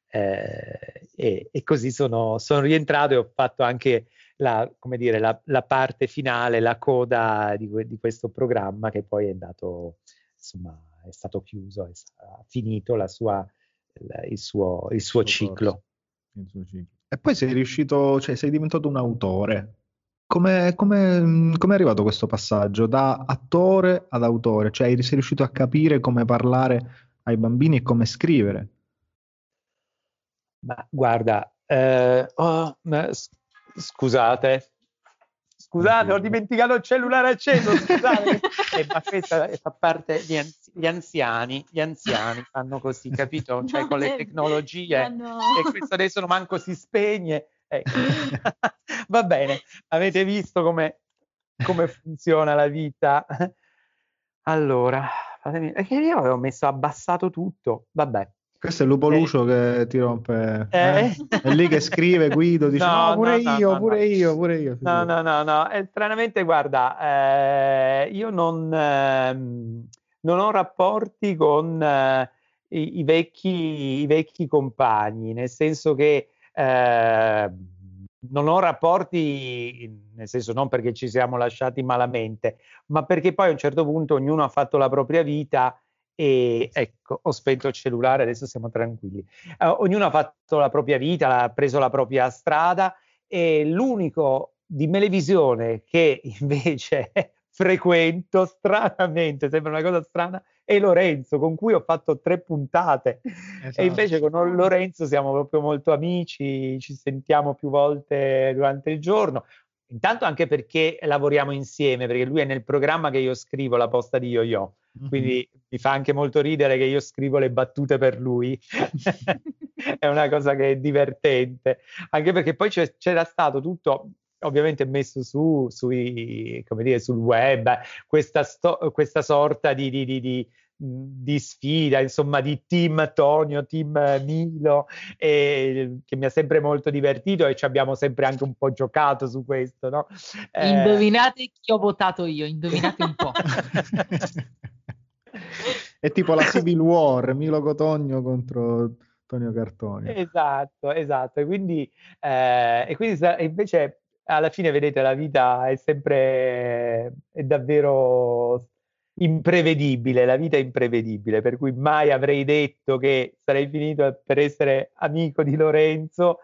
Eh, e, e, così sono, sono, rientrato e ho fatto anche la, come dire, la, la parte finale, la coda di, di, questo programma che poi è andato, insomma, è stato chiuso, è, ha finito la sua, il, suo, il suo ciclo. Il suo ciclo. E poi sei riuscito, cioè sei diventato un autore. Come, come, come è arrivato questo passaggio da attore ad autore? Cioè, sei riuscito a capire come parlare ai bambini e come scrivere? Ma guarda, eh, oh, ma, scusate, scusate, ho dimenticato il cellulare acceso, scusate. eh, ma questa fa parte di anzi- gli anziani, gli anziani fanno così, capito? Cioè no, con le tecnologie no. e questo adesso non manco si spegne Ecco. Va bene, avete visto come, come funziona la vita? Allora, fatemi, perché io avevo messo abbassato tutto, vabbè. Questo è Lupo eh. Lucio che ti rompe. Eh? Eh? È lì che scrive Guido, dice no, no pure no, io, no, pure io, pure io. No, no, no, no. E, stranamente, guarda, eh, io non, ehm, non, ho rapporti con eh, i, i, vecchi, i, vecchi, compagni, nel senso che ehm, non ho rapporti, nel senso non perché ci siamo lasciati malamente, ma perché poi a un certo punto ognuno ha fatto la propria vita e ecco, ho spento il cellulare, adesso siamo tranquilli. Uh, ognuno ha fatto la propria vita, ha preso la propria strada e l'unico di Melevisione che invece frequento stranamente, sembra una cosa strana, è Lorenzo, con cui ho fatto tre puntate. Esatto. E invece con Lorenzo siamo proprio molto amici, ci sentiamo più volte durante il giorno. Intanto anche perché lavoriamo insieme, perché lui è nel programma che io scrivo, la posta di Yo-Yo. Quindi mm-hmm. mi fa anche molto ridere che io scrivo le battute per lui. è una cosa che è divertente. Anche perché poi c'era stato tutto, ovviamente messo su, sui, dire, sul web, questa, sto- questa sorta di, di, di, di, sfida, insomma, di team Tonio, team Milo, e, che mi ha sempre molto divertito e ci abbiamo sempre anche un po' giocato su questo, no? Eh... Indovinate chi ho votato io, indovinate un po'. È tipo la Civil War, Milo Cotogno contro Tonio Cartoni. Esatto, esatto. E quindi, eh, e quindi invece alla fine, vedete, la vita è sempre, è davvero imprevedibile, la vita è imprevedibile, per cui mai avrei detto che sarei finito per essere amico di Lorenzo,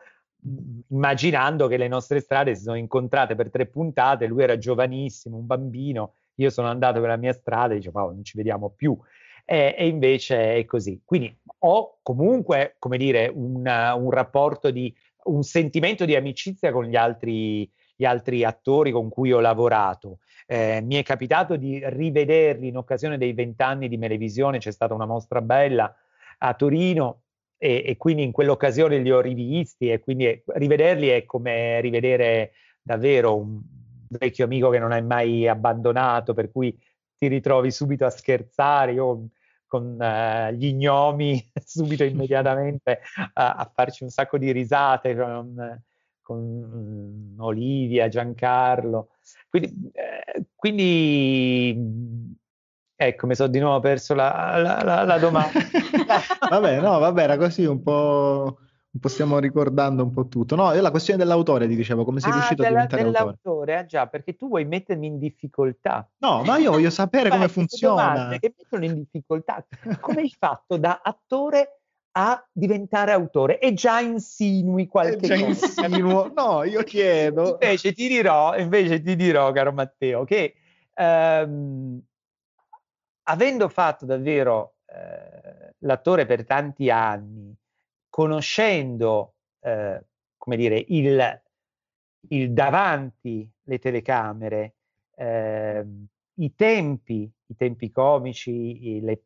immaginando che le nostre strade si sono incontrate per tre puntate, lui era giovanissimo, un bambino, io sono andato per la mia strada e dicevo, oh, non ci vediamo più. E, e, invece è così. Quindi ho comunque, come dire, una, un rapporto di un sentimento di amicizia con gli altri, gli altri attori con cui ho lavorato. Eh, mi è capitato di rivederli in occasione dei vent'anni di Melevisione, c'è stata una mostra bella a Torino e, e, quindi in quell'occasione li ho rivisti e quindi rivederli è come rivedere davvero un vecchio amico che non hai mai abbandonato, per cui ti ritrovi subito a scherzare. Io con uh, gli gnomi subito immediatamente a, a, farci un sacco di risate con, con um, Olivia, Giancarlo. Quindi, eh, quindi ecco, mi sono di nuovo perso la, la, la, la domanda. vabbè, no, vabbè, era così un po' un po' stiamo ricordando un po' tutto. No, è la questione dell'autore, ti dicevo, come sei ah, riuscito della, a diventare dell'autore? Ah già, perché tu vuoi mettermi in difficoltà. No, ma io voglio sapere come funziona. Che mettono in difficoltà. Come hai fatto da attore a diventare autore? E già insinui qualche già cosa. Insinuo. No, io chiedo. Invece ti dirò, invece ti dirò, caro Matteo, che ehm, avendo fatto davvero eh, l'attore per tanti anni, conoscendo, eh, come dire, il, il, davanti le telecamere, eh, i tempi, i tempi comici, le,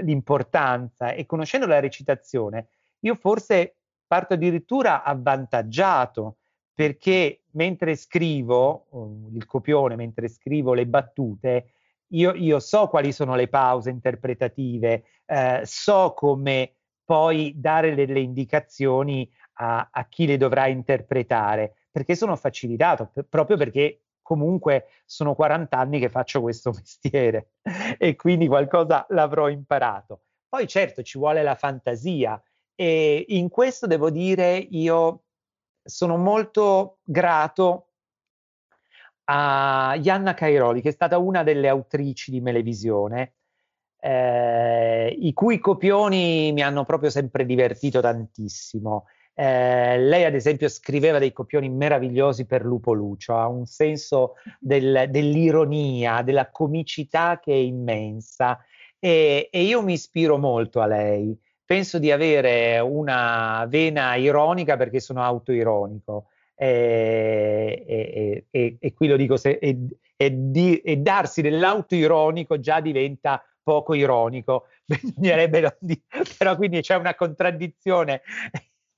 l'importanza e conoscendo la recitazione, io forse parto addirittura avvantaggiato perché mentre scrivo um, il copione, mentre scrivo le battute, io, io, so quali sono le pause interpretative, eh, so come poi dare delle indicazioni a, a chi le dovrà interpretare, perché sono facilitato, p- proprio perché comunque sono 40 anni che faccio questo mestiere e quindi qualcosa l'avrò imparato. Poi certo ci vuole la fantasia e in questo devo dire io sono molto grato a Ianna Cairoli, che è stata una delle autrici di Melevisione, eh, i cui copioni mi hanno proprio sempre divertito tantissimo. Eh, lei, ad esempio, scriveva dei copioni meravigliosi per Lupo Lucio, ha un senso del, dell'ironia, della comicità che è immensa e, e, io mi ispiro molto a lei. Penso di avere una vena ironica perché sono autoironico. E, e, e qui lo dico, se, e, darsi dell'autoironico già diventa poco ironico, bisognerebbe dire, però quindi c'è una contraddizione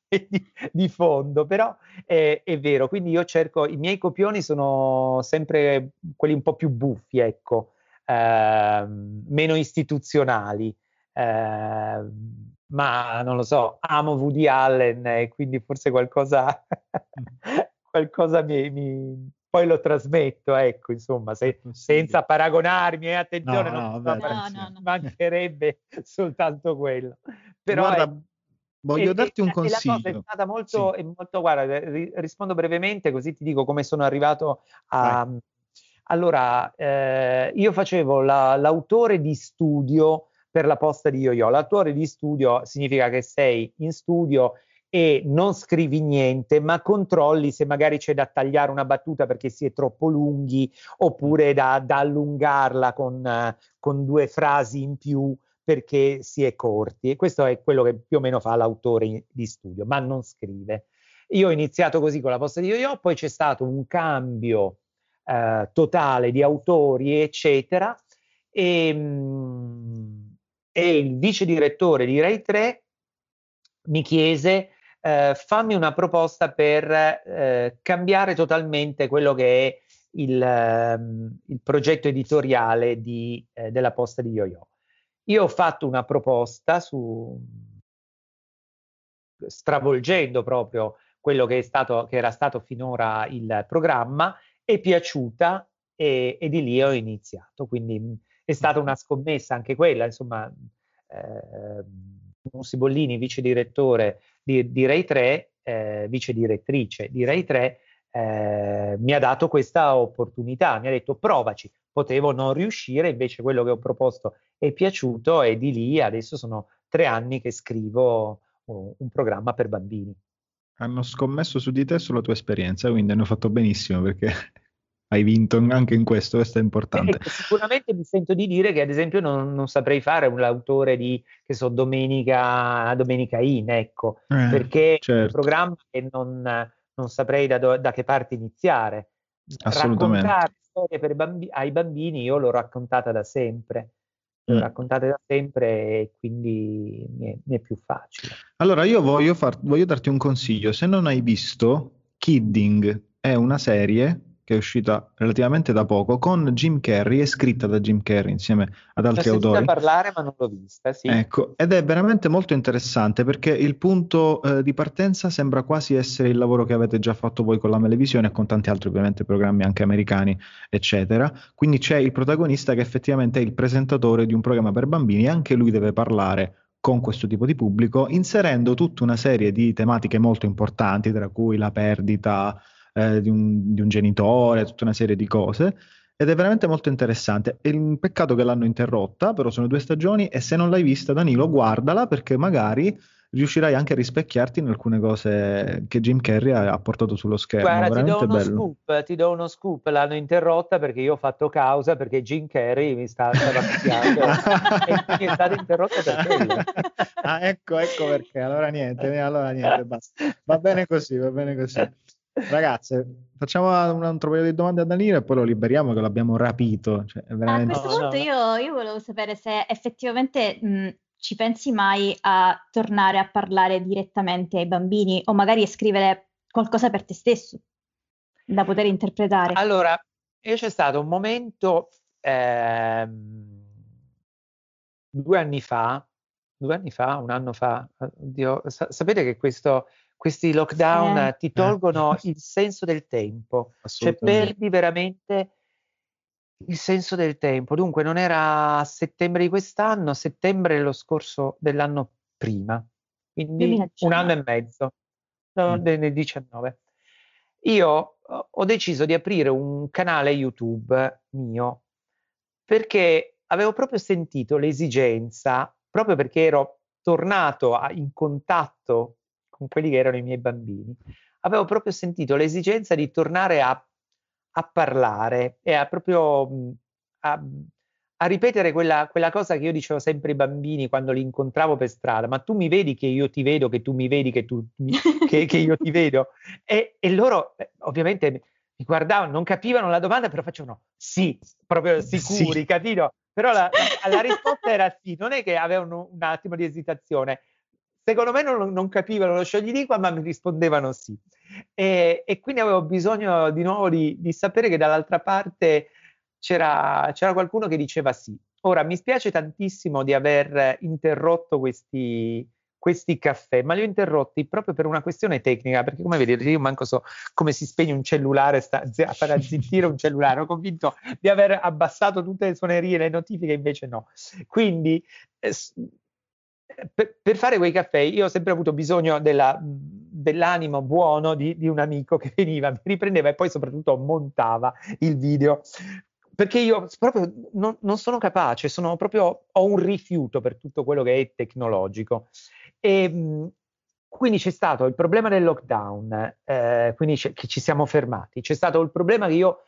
di, di fondo, però è, è, vero, quindi io cerco, i miei copioni sono sempre quelli un po' più buffi, ecco, eh, meno istituzionali, eh, ma non lo so, amo Woody Allen e quindi forse qualcosa, qualcosa mi, mi, poi lo trasmetto, ecco, insomma, se, senza paragonarmi, eh, attenzione, no, no, vabbè, no, no, mancherebbe soltanto quello. Però Guarda, è, voglio è, darti un consiglio. La cosa è stata molto, sì. molto guarda, rispondo brevemente così ti dico come sono arrivato a... Vai. Allora, eh, io facevo la, l'autore di studio per la posta di Yo-Yo. L'autore di studio significa che sei in studio e non scrivi niente, ma controlli se magari c'è da tagliare una battuta perché si è troppo lunghi oppure da, da allungarla con, uh, con, due frasi in più perché si è corti. E questo è quello che più o meno fa l'autore di studio, ma non scrive. Io ho iniziato così con la posta di Yo-Yo, poi c'è stato un cambio uh, totale di autori, eccetera, e, mh, e il vice direttore di Rai 3 mi chiese eh, fammi una proposta per eh, cambiare totalmente quello che è il, um, il progetto editoriale di, eh, della posta di Yo-Yo. Io ho fatto una proposta su, stravolgendo proprio quello che, stato, che era stato finora il programma, è piaciuta e, e di lì ho iniziato. Quindi è stata una scommessa anche quella, insomma, eh, Mussi Bollini, vice direttore di, di Rai 3, eh, vice direttrice di Rai 3, eh, mi ha dato questa opportunità, mi ha detto provaci, potevo non riuscire, invece quello che ho proposto è piaciuto e di lì adesso sono tre anni che scrivo uh, un programma per bambini. Hanno scommesso su di te sulla tua esperienza, quindi hanno fatto benissimo perché hai vinto anche in questo, questo è importante. Ecco, sicuramente mi sento di dire che ad esempio non, non saprei fare un autore di, che so, Domenica, Domenica In, ecco, eh, perché certo. è un programma che non, non saprei da, do, da, che parte iniziare. Assolutamente. Raccontare storie bambi- ai bambini io l'ho raccontata da sempre. L'ho mm. raccontate da sempre e quindi mi è, mi è più facile. Allora io voglio, far, voglio darti un consiglio. Se non hai visto, Kidding è una serie che è uscita relativamente da poco, con Jim Carrey, è scritta da Jim Carrey insieme ad altri autori. Ho parlare ma non l'ho vista, sì. Ecco, ed è veramente molto interessante perché il punto eh, di partenza sembra quasi essere il lavoro che avete già fatto voi con la televisione e con tanti altri ovviamente programmi anche americani, eccetera. Quindi c'è il protagonista che effettivamente è il presentatore di un programma per bambini e anche lui deve parlare con questo tipo di pubblico, inserendo tutta una serie di tematiche molto importanti, tra cui la perdita, eh, di, un, di un genitore, tutta una serie di cose ed è veramente molto interessante. È un peccato che l'hanno interrotta, però sono due stagioni e se non l'hai vista, Danilo, guardala perché magari riuscirai anche a rispecchiarti in alcune cose che Jim Carrey ha, portato sullo schermo. Guarda, ti do, uno scoop, ti do uno scoop, l'hanno interrotta perché io ho fatto causa perché Jim Carrey mi sta picchiando e quindi è stata interrotta per quello. ah, ecco, ecco perché. Allora niente, allora niente, basta. Va bene così, va bene così. Ragazze, facciamo un altro paio di domande a Danilo e poi lo liberiamo che l'abbiamo rapito. Cioè, veramente... A questo punto io, io, volevo sapere se effettivamente mh, ci pensi mai a tornare a parlare direttamente ai bambini o magari a scrivere qualcosa per te stesso da poter interpretare. Allora, c'è stato un momento ehm, due anni fa, due anni fa, un anno fa, oddio, sa- sapete che questo questi lockdown eh. ti tolgono il senso del tempo, cioè perdi veramente il senso del tempo. Dunque non era a settembre di quest'anno, settembre dello scorso dell'anno prima, quindi un anno e mezzo, no, mm. nel 19. Io ho deciso di aprire un canale YouTube mio perché avevo proprio sentito l'esigenza, proprio perché ero tornato a, in contatto con quelli che erano i miei bambini, avevo proprio sentito l'esigenza di tornare a, a parlare e a proprio a, a ripetere quella, quella, cosa che io dicevo sempre ai bambini quando li incontravo per strada, ma tu mi vedi che io ti vedo, che tu mi vedi, che, tu, mi, che, che io ti vedo. E, e loro eh, ovviamente mi guardavano, non capivano la domanda, però facevano sì, proprio sicuri, sì. capito? Però la, la, la risposta era sì, non è che avevano un attimo di esitazione, secondo me non, non capivano lo scioglilingua, ma mi rispondevano sì. E, e quindi avevo bisogno di nuovo di, di sapere che dall'altra parte c'era, c'era, qualcuno che diceva sì. Ora, mi spiace tantissimo di aver interrotto questi, questi caffè, ma li ho interrotti proprio per una questione tecnica, perché come vedete io manco so come si spegne un cellulare, sta, a fare zittire un cellulare, ho convinto di aver abbassato tutte le suonerie, le notifiche, invece no. Quindi eh, per, per, fare quei caffè io ho sempre avuto bisogno della, dell'animo buono di, di un amico che veniva, mi riprendeva e poi soprattutto montava il video perché io proprio non, non, sono capace, sono proprio, ho un rifiuto per tutto quello che è tecnologico. E, quindi c'è stato il problema del lockdown, eh, quindi che ci siamo fermati. C'è stato il problema che io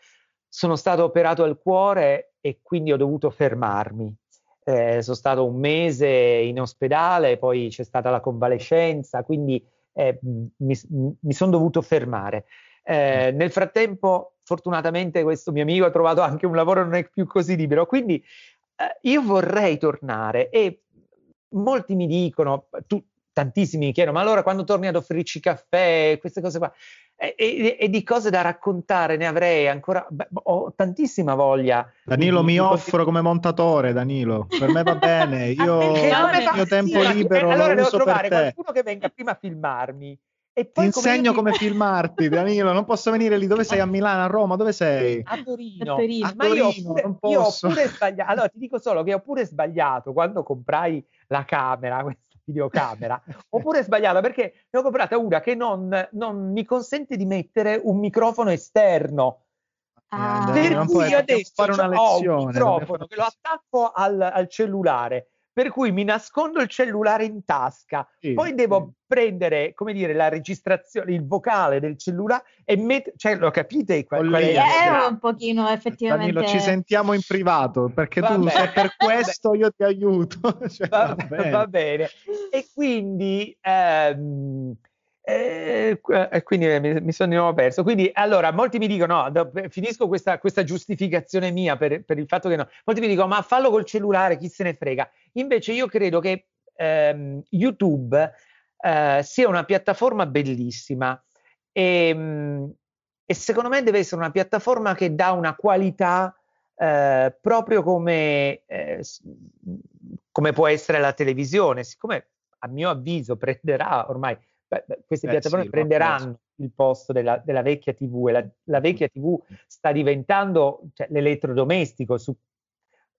sono stato operato al cuore e quindi ho dovuto fermarmi. Eh, sono stato un mese in ospedale, poi c'è stata la convalescenza, quindi eh, mi, mi sono dovuto fermare. Eh, nel frattempo, fortunatamente, questo mio amico ha trovato anche un lavoro non è più così libero. Quindi eh, io vorrei tornare e molti mi dicono, tu, tantissimi mi chiedono, ma allora quando torni ad offrirci caffè, queste cose qua, e, e, e di cose da raccontare ne avrei ancora, beh, ho tantissima voglia. Danilo, mi offro come montatore, Danilo, per me va bene, io il mio tempo libero allora lo devo trovare per te. qualcuno che venga prima a filmarmi e Ti poi insegno come io- filmarti, Danilo. Non posso venire lì. Dove sei? A Milano, a Roma? Dove sei? A Torino. A Torino. Ah, ma io ho Torino, pure, non io ho posso. pure sbagliato. Allora, ti dico solo che ho pure sbagliato quando comprai la camera, questa videocamera. ho pure sbagliato perché ne ho comprata una che non, non mi consente di mettere un microfono esterno. Ah. Danilo, Per cui adesso fare una ho un lezione. microfono che lo attacco al, al cellulare, per cui mi nascondo il cellulare in tasca, Sì, poi sì. devo prendere, come dire, la registrazione, il vocale del cellulare e mettere, cioè lo capite qual, qual è Follia. Eh, dramma? un pochino effettivamente. Danilo, ci sentiamo in privato perché tu, Vabbè. se per questo io ti aiuto. Cioè, va, va bene. va bene. E quindi, ehm, qu- e quindi eh, mi, mi sono di nuovo perso. Quindi, allora, molti mi dicono: no, finisco questa, questa giustificazione mia per, per il fatto che no. Molti mi dicono: ma fallo col cellulare, chi se ne frega. Invece, io credo che ehm, YouTube eh, sia una piattaforma bellissima e, mh, e secondo me deve essere una piattaforma che dà una qualità eh, proprio come, eh, come può essere la televisione, siccome a mio avviso prenderà ormai beh, queste Eh, piattaforme sì, prenderanno il posto della, della vecchia TV e la, la vecchia TV sta diventando cioè, l'elettrodomestico su-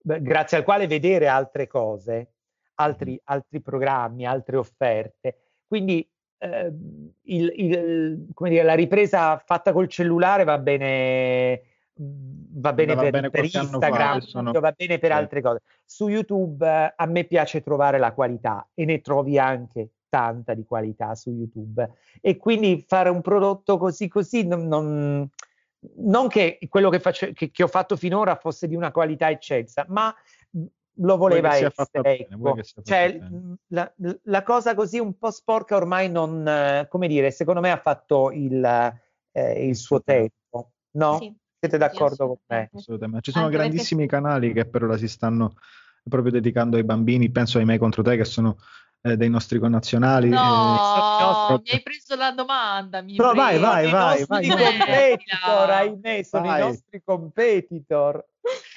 grazie al quale vedere altre cose, altri, altri programmi, altre offerte. Quindi ehm, il- il- come dire, la ripresa fatta col cellulare va bene, mh, va bene Va per, bene per Instagram, adesso no. va bene per altre cose. Su YouTube eh, a me piace trovare la qualità e ne trovi anche tanta di qualità su YouTube. E quindi fare un prodotto così così non, non- non che quello che, face- che- che ho fatto finora fosse di una qualità eccelsa, ma lo voleva essere. bene, ecco. Cioè, la, la cosa così un po' sporca ormai non, come dire, secondo me ha fatto il, eh, il suo tempo, no? Sì. Siete d'accordo con me? assolutamente. Ci sono Anche perché- grandissimi canali che per ora si stanno proprio dedicando ai bambini. Penso ai Me contro te, che sono eh, dei nostri connazionali. No, eh, mi hai preso la domanda. Mi Però vai, vai, I vai, nostri vai, vai. competitor, ahimè, sono Vai. i nostri competitor.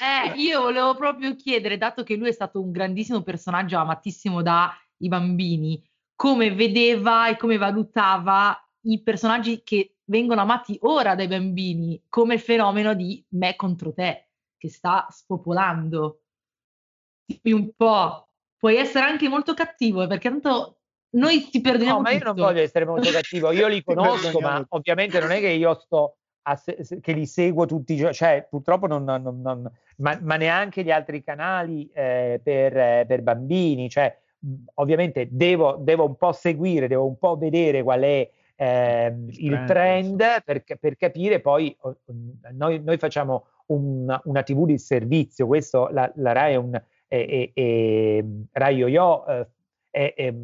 Eh, io volevo proprio chiedere, dato che lui è stato un grandissimo personaggio amatissimo dai bambini, come vedeva e come valutava i personaggi che vengono amati ora dai bambini, come il fenomeno di me contro te, che sta spopolando. Dimmi un po', puoi essere anche molto cattivo, eh, perché tanto noi ti perdoniamo No, ma io non tutto. voglio essere molto cattivo, io li conosco, ma ovviamente non è che io sto a se- che li seguo tutti i giorni, cioè purtroppo non, non- non- non- ma, ma neanche gli altri canali eh, per, eh, per bambini, cioè ovviamente devo, devo un po' seguire, devo un po' vedere qual è ehm, Il il trend, per, per capire poi noi, noi facciamo una, una TV di servizio, questo la, la Rai è un è, è- è- Rai Yo-Yo eh, è, è-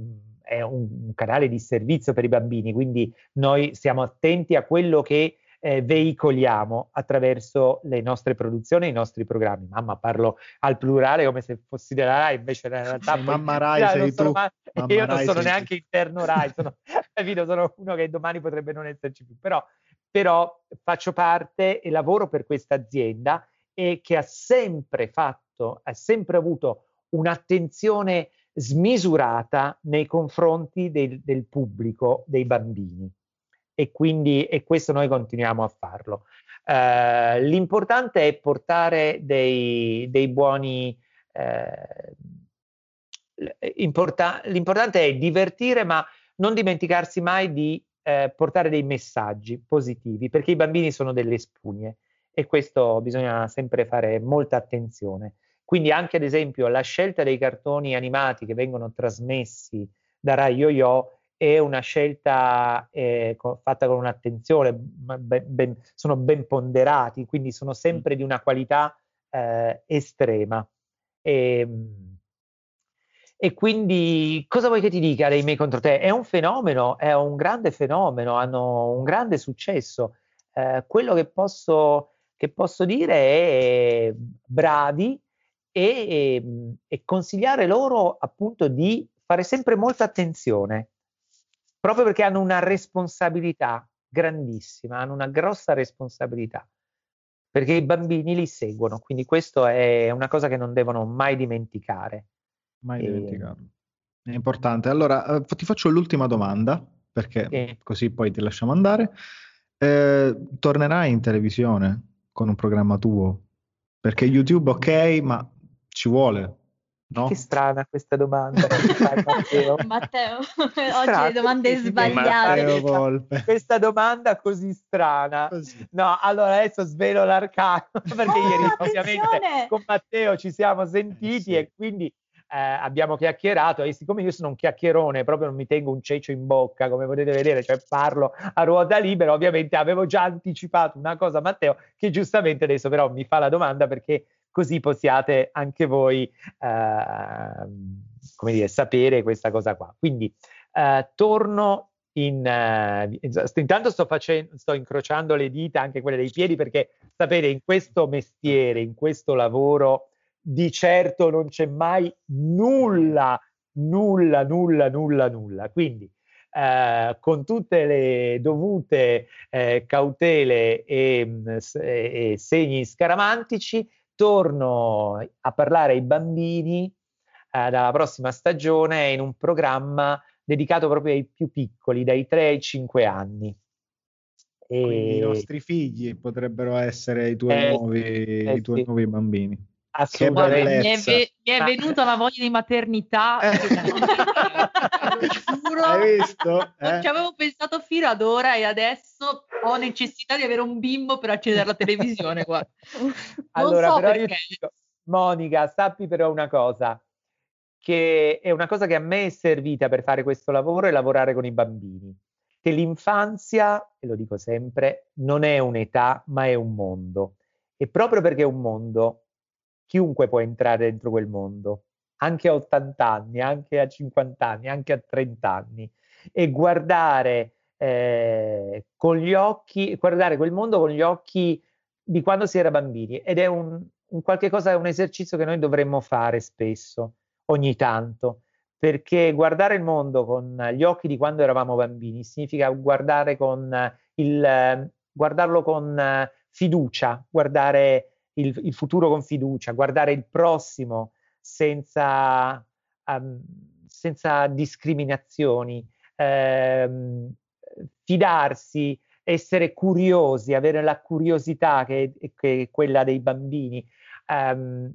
è un, un canale di servizio per i bambini, quindi noi siamo attenti a quello che eh, veicoliamo attraverso le nostre produzioni e i nostri programmi. Mamma, parlo al plurale come se fossi della Rai, invece in realtà poi- mamma Rai non sei sono tu. ma- Mamma io non sono sei neanche tu. interno Rai, sono, capito? sono uno che domani potrebbe non esserci più, però, però faccio parte e lavoro per questa azienda e che ha sempre fatto, ha sempre avuto un'attenzione smisurata nei confronti del, del pubblico, dei bambini. E quindi e questo noi continuiamo a farlo. Uh, l'importante è portare dei, dei buoni... Uh, importa- l'importante è divertire, ma non dimenticarsi mai di uh, portare dei messaggi positivi, perché i bambini sono delle spugne e questo bisogna sempre fare molta attenzione. Quindi anche ad esempio la scelta dei cartoni animati che vengono trasmessi da Rai Yo-Yo è una scelta eh, co- fatta con un'attenzione, ben, ben, sono ben ponderati, quindi sono sempre di una qualità eh, estrema. E, ehm, e, quindi cosa vuoi che ti dica dei miei contro te? È un fenomeno, è un grande fenomeno, hanno un grande successo. Eh, quello che posso, che posso dire è bravi, e, ehm, e consigliare loro appunto di fare sempre molta attenzione, proprio perché hanno una responsabilità grandissima, hanno una grossa responsabilità, perché i bambini li seguono, quindi questo è una cosa che non devono mai dimenticare. Mai e... dimenticarlo. È importante. Allora, eh, ti faccio l'ultima domanda, perché sì. così poi ti lasciamo andare. Eh, tornerai in televisione con un programma tuo? Perché YouTube ok, ma ci vuole. No? Che strana questa domanda. Matteo, Matteo oggi le domande sbagliate. Questa domanda così strana. Così. No, allora adesso svelo l'arcano perché oh, ieri ovviamente con Matteo ci siamo sentiti sì. e quindi eh, abbiamo chiacchierato e siccome io sono un chiacchierone, proprio non mi tengo un cecio in bocca, come potete vedere, cioè parlo a ruota libera, ovviamente avevo già anticipato una cosa a Matteo che giustamente adesso però mi fa la domanda perché così possiate anche voi eh, come dire, sapere questa cosa qua. Quindi eh, torno in, uh, intanto sto, facendo, sto incrociando le dita, anche quelle dei piedi, perché sapete, in questo mestiere, in questo lavoro, di certo non c'è mai nulla, nulla, nulla, nulla, nulla. Quindi eh, con tutte le dovute eh, cautele e, mm, e, e segni scaramantici, torno a parlare ai bambini eh, dalla prossima stagione in un programma dedicato proprio ai più piccoli, dai 3 ai 5 anni. E... Quindi i nostri figli potrebbero essere i tuoi, eh, nuovi, eh, i tuoi sì. nuovi bambini. Assolutamente. Mi è, ve- mi è, venuta una voglia di maternità. Eh. giuro. Hai visto? Eh? Non ci avevo pensato fino ad ora e adesso ho necessità di avere un bimbo per accedere alla televisione. Guarda. allora, so però perché. io dico, Monica, sappi però una cosa, che è una cosa che a me è servita per fare questo lavoro e lavorare con i bambini. Che l'infanzia, e lo dico sempre, non è un'età, ma è un mondo. E proprio perché è un mondo, chiunque può entrare dentro quel mondo, anche a 80 anni, anche a 50 anni, anche a 30 anni, e guardare eh, con gli occhi, guardare quel mondo con gli occhi di quando si era bambini. Ed è un, un qualche cosa, un esercizio che noi dovremmo fare spesso, ogni tanto, perché guardare il mondo con gli occhi di quando eravamo bambini significa guardare con il, guardarlo con fiducia, guardare il, il, futuro con fiducia, guardare il prossimo senza, um, senza discriminazioni, ehm, fidarsi, essere curiosi, avere la curiosità che, che è quella dei bambini, um,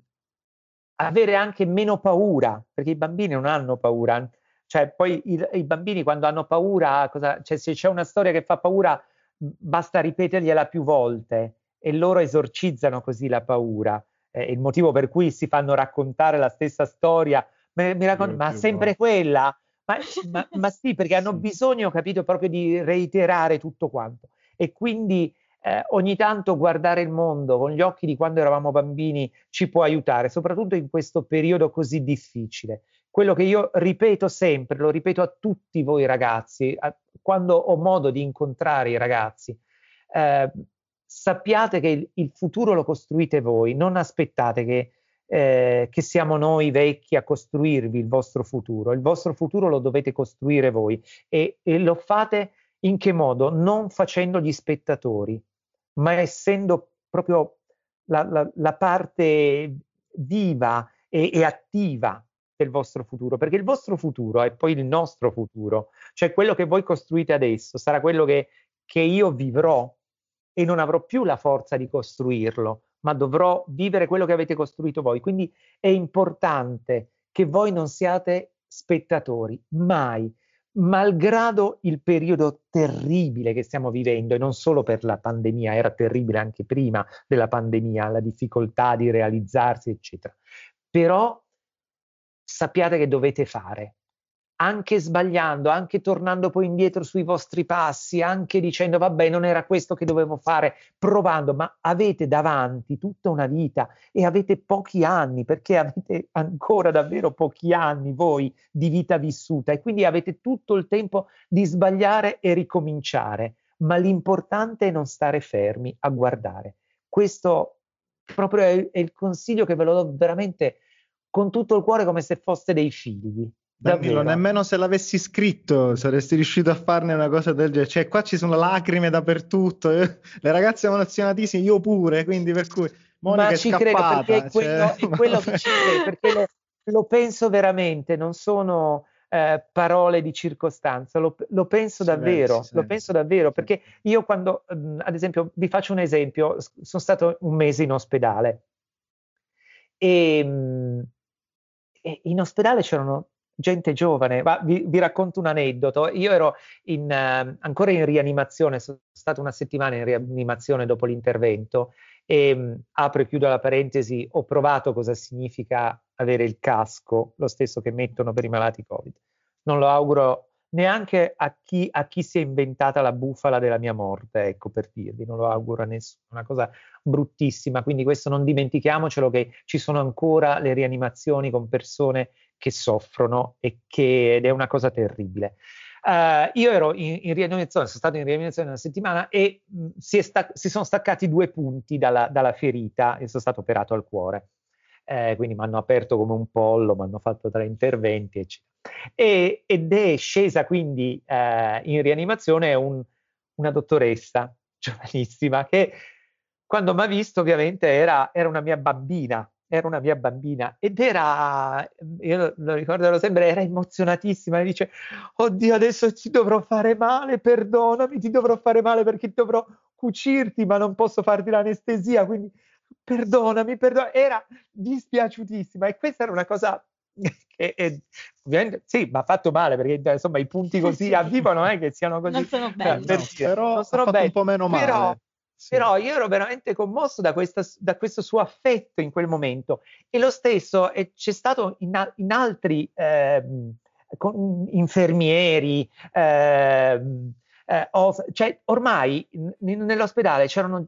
avere anche meno paura, perché i bambini non hanno paura. Cioè, poi i, i bambini quando hanno paura, cosa, cioè, se c'è una storia che fa paura, basta ripetergliela più volte e loro esorcizzano così la paura. Eh, il motivo per cui si fanno raccontare la stessa storia, mi, mi raccont- ma sempre quella? Ma, ma, ma, sì, perché hanno bisogno, capito, proprio di reiterare tutto quanto. E quindi eh, ogni tanto guardare il mondo con gli occhi di quando eravamo bambini ci può aiutare, soprattutto in questo periodo così difficile. Quello che io ripeto sempre, lo ripeto a tutti voi ragazzi, a, quando ho modo di incontrare i ragazzi, eh, sappiate che il, futuro lo costruite voi, non aspettate che, eh, che, siamo noi vecchi a costruirvi il vostro futuro, il vostro futuro lo dovete costruire voi. E, e lo fate in che modo? Non facendo gli spettatori, ma essendo proprio la, la, la parte viva e, e attiva del vostro futuro, perché il vostro futuro è poi il nostro futuro, cioè quello che voi costruite adesso sarà quello che, che io vivrò e non avrò più la forza di costruirlo, ma dovrò vivere quello che avete costruito voi. Quindi è importante che voi non siate spettatori, mai, malgrado il periodo terribile che stiamo vivendo, e non solo per la pandemia, era terribile anche prima della pandemia, la difficoltà di realizzarsi, eccetera. Però sappiate che dovete fare, anche sbagliando, anche tornando poi indietro sui vostri passi, anche dicendo vabbè non era questo che dovevo fare, provando, ma avete davanti tutta una vita e avete pochi anni, perché avete ancora davvero pochi anni voi di vita vissuta e quindi avete tutto il tempo di sbagliare e ricominciare, ma l'importante è non stare fermi a guardare. Questo proprio è, il consiglio che ve lo do veramente con tutto il cuore come se foste dei figli. Danilo, nemmeno se l'avessi scritto saresti riuscito a farne una cosa del genere. Cioè, qua ci sono lacrime dappertutto. Le ragazze emozionatissime, io pure, quindi per cui Monica Ma ci credo perché è quello, cioè... è quello che ci credo, perché lo, lo, penso veramente, non sono eh, parole di circostanza, lo, lo penso davvero, sì, lo penso davvero, perché io quando, ad esempio, vi faccio un esempio, sono stato un mese in ospedale. E e in ospedale c'erano gente giovane. Ma vi, vi, racconto un aneddoto. Io ero in, uh, ancora in rianimazione, sono stato una settimana in rianimazione dopo l'intervento e um, apro e chiudo la parentesi, ho provato cosa significa avere il casco, lo stesso che mettono per i malati Covid. Non lo auguro neanche a chi, a chi, si è inventata la bufala della mia morte, ecco per dirvi, non lo auguro a nessuno, una cosa bruttissima, quindi questo non dimentichiamocelo che ci sono ancora le rianimazioni con persone che soffrono e che, ed è una cosa terribile. Uh, io ero in, in, rianimazione, sono stato in rianimazione una settimana e mh, si, sta- si, sono staccati due punti dalla, dalla ferita e sono stato operato al cuore. Eh, quindi mi hanno aperto come un pollo, mi hanno fatto tre interventi, eccetera. E, ed è scesa quindi eh, in rianimazione un, una dottoressa giovanissima che quando mi ha visto ovviamente era, era, una mia bambina, era una mia bambina ed era, io lo ricorderò sempre, era emozionatissima e dice, oddio adesso ti dovrò fare male, perdonami, ti dovrò fare male perché dovrò cucirti ma non posso farti l'anestesia, quindi perdonami, perdonami, era dispiaciutissima e questa era una cosa che è, ovviamente sì, mi ha fatto male perché insomma i punti così a vivo non è che siano così. Non sono belli. No, però non sono belli, un po' meno male. Però, sì. però io ero veramente commosso da, questa, da, questo suo affetto in quel momento e lo stesso è, c'è stato in, in altri eh, con, infermieri. Eh, eh, of, cioè, ormai n- nell'ospedale c'erano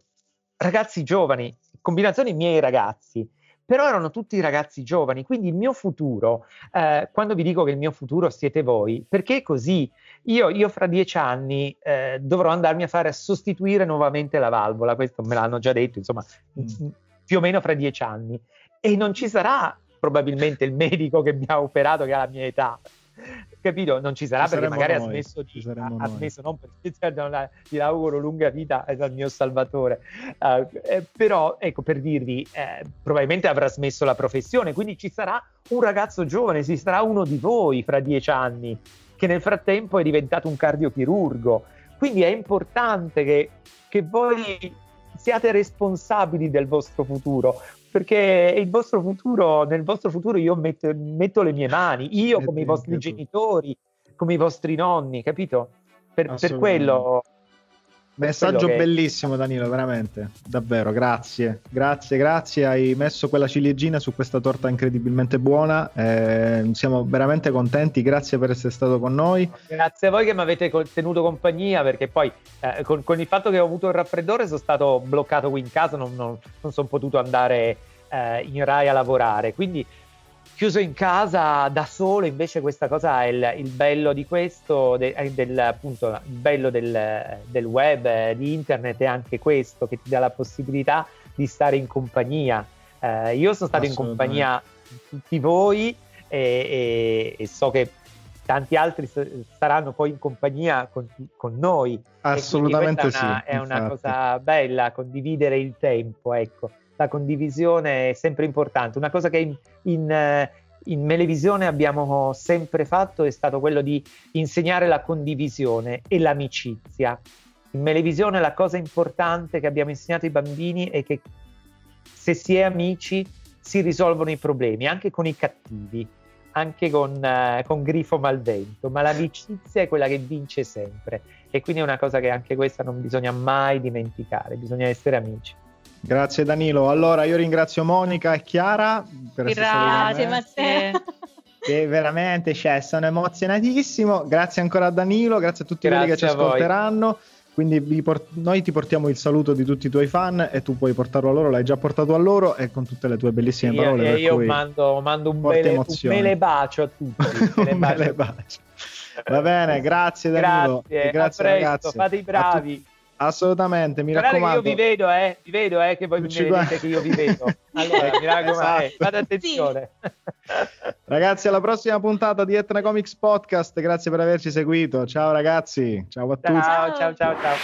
ragazzi giovani, combinazioni miei ragazzi, però erano tutti ragazzi giovani, quindi il mio futuro, eh, quando vi dico che il mio futuro siete voi, perché è così? Io, io fra dieci anni eh, dovrò andarmi a fare a sostituire nuovamente la valvola, questo me l'hanno già detto, insomma, mm. più o meno fra dieci anni, e non ci sarà probabilmente il medico che mi ha operato che ha la mia età capito? Non ci sarà ci perché magari noi, ha smesso di ha, smesso non perché non gli auguro lunga vita al mio salvatore. Uh, eh, però ecco per dirvi eh, probabilmente avrà smesso la professione quindi ci sarà un ragazzo giovane ci sarà uno di voi fra dieci anni che nel frattempo è diventato un cardiochirurgo. Quindi è importante che, che voi siate responsabili del vostro futuro perché il vostro futuro, nel vostro futuro io metto, metto le mie mani, io come i vostri genitori, come i vostri nonni, capito? Per, per quello Messaggio che... bellissimo Danilo, veramente, davvero, grazie, grazie, grazie, hai messo quella ciliegina su questa torta incredibilmente buona, eh, siamo veramente contenti, grazie per essere stato con noi. Grazie a voi che mi avete tenuto compagnia perché poi eh, con, con, il fatto che ho avuto il raffreddore sono stato bloccato qui in casa, non, non, non sono potuto andare eh, in Rai a lavorare, quindi chiuso in casa da solo, invece questa cosa è il, il bello di questo, de, del, appunto, il bello del, del, web, eh, di internet è anche questo, che ti dà la possibilità di stare in compagnia. Eh, io sono stato in compagnia di tutti voi e, e, e, so che tanti altri saranno poi in compagnia con, con noi. Assolutamente è una, sì. È una cosa bella condividere il tempo, ecco la condivisione è sempre importante. Una cosa che in, in, in Melevisione abbiamo sempre fatto è stato quello di insegnare la condivisione e l'amicizia. In Melevisione la cosa importante che abbiamo insegnato ai bambini è che se si è amici si risolvono i problemi, anche con i cattivi, anche con, uh, con Grifo Malvento, ma l'amicizia è quella che vince sempre e quindi è una cosa che anche questa non bisogna mai dimenticare, bisogna essere amici. Grazie Danilo. Allora io ringrazio Monica e Chiara per Grazie Matteo. Che veramente cioè, sono emozionatissimo. Grazie ancora a Danilo, grazie a tutti quelli che ci ascolteranno. Quindi port- noi ti portiamo il saluto di tutti i tuoi fan e tu puoi portarlo a loro, l'hai già portato a loro e con tutte le tue bellissime io, parole. E io mando, mando un, bele, un bele bacio a tutti. un bele bacio. Va bene, grazie Danilo. Grazie, grazie ragazzi. Fate i bravi. Assolutamente, mi Guardate raccomando. io vi vedo, eh, vi vedo, eh, che voi mi vedete che io vi vedo. Allora, mi raccomando, eh, fate attenzione. Sì. Ragazzi, alla prossima puntata di Etna Comics Podcast. Grazie per averci seguito. Ciao ragazzi, ciao a tutti. Ciao, ciao, ciao, ciao.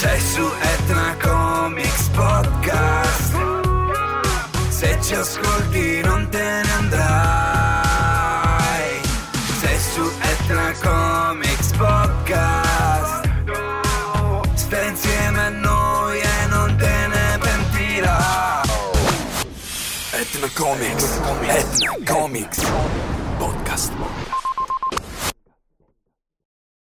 Sei su Etna Comics Podcast. Se ci ascolti non te ne Comics. Etna Comics Podcast.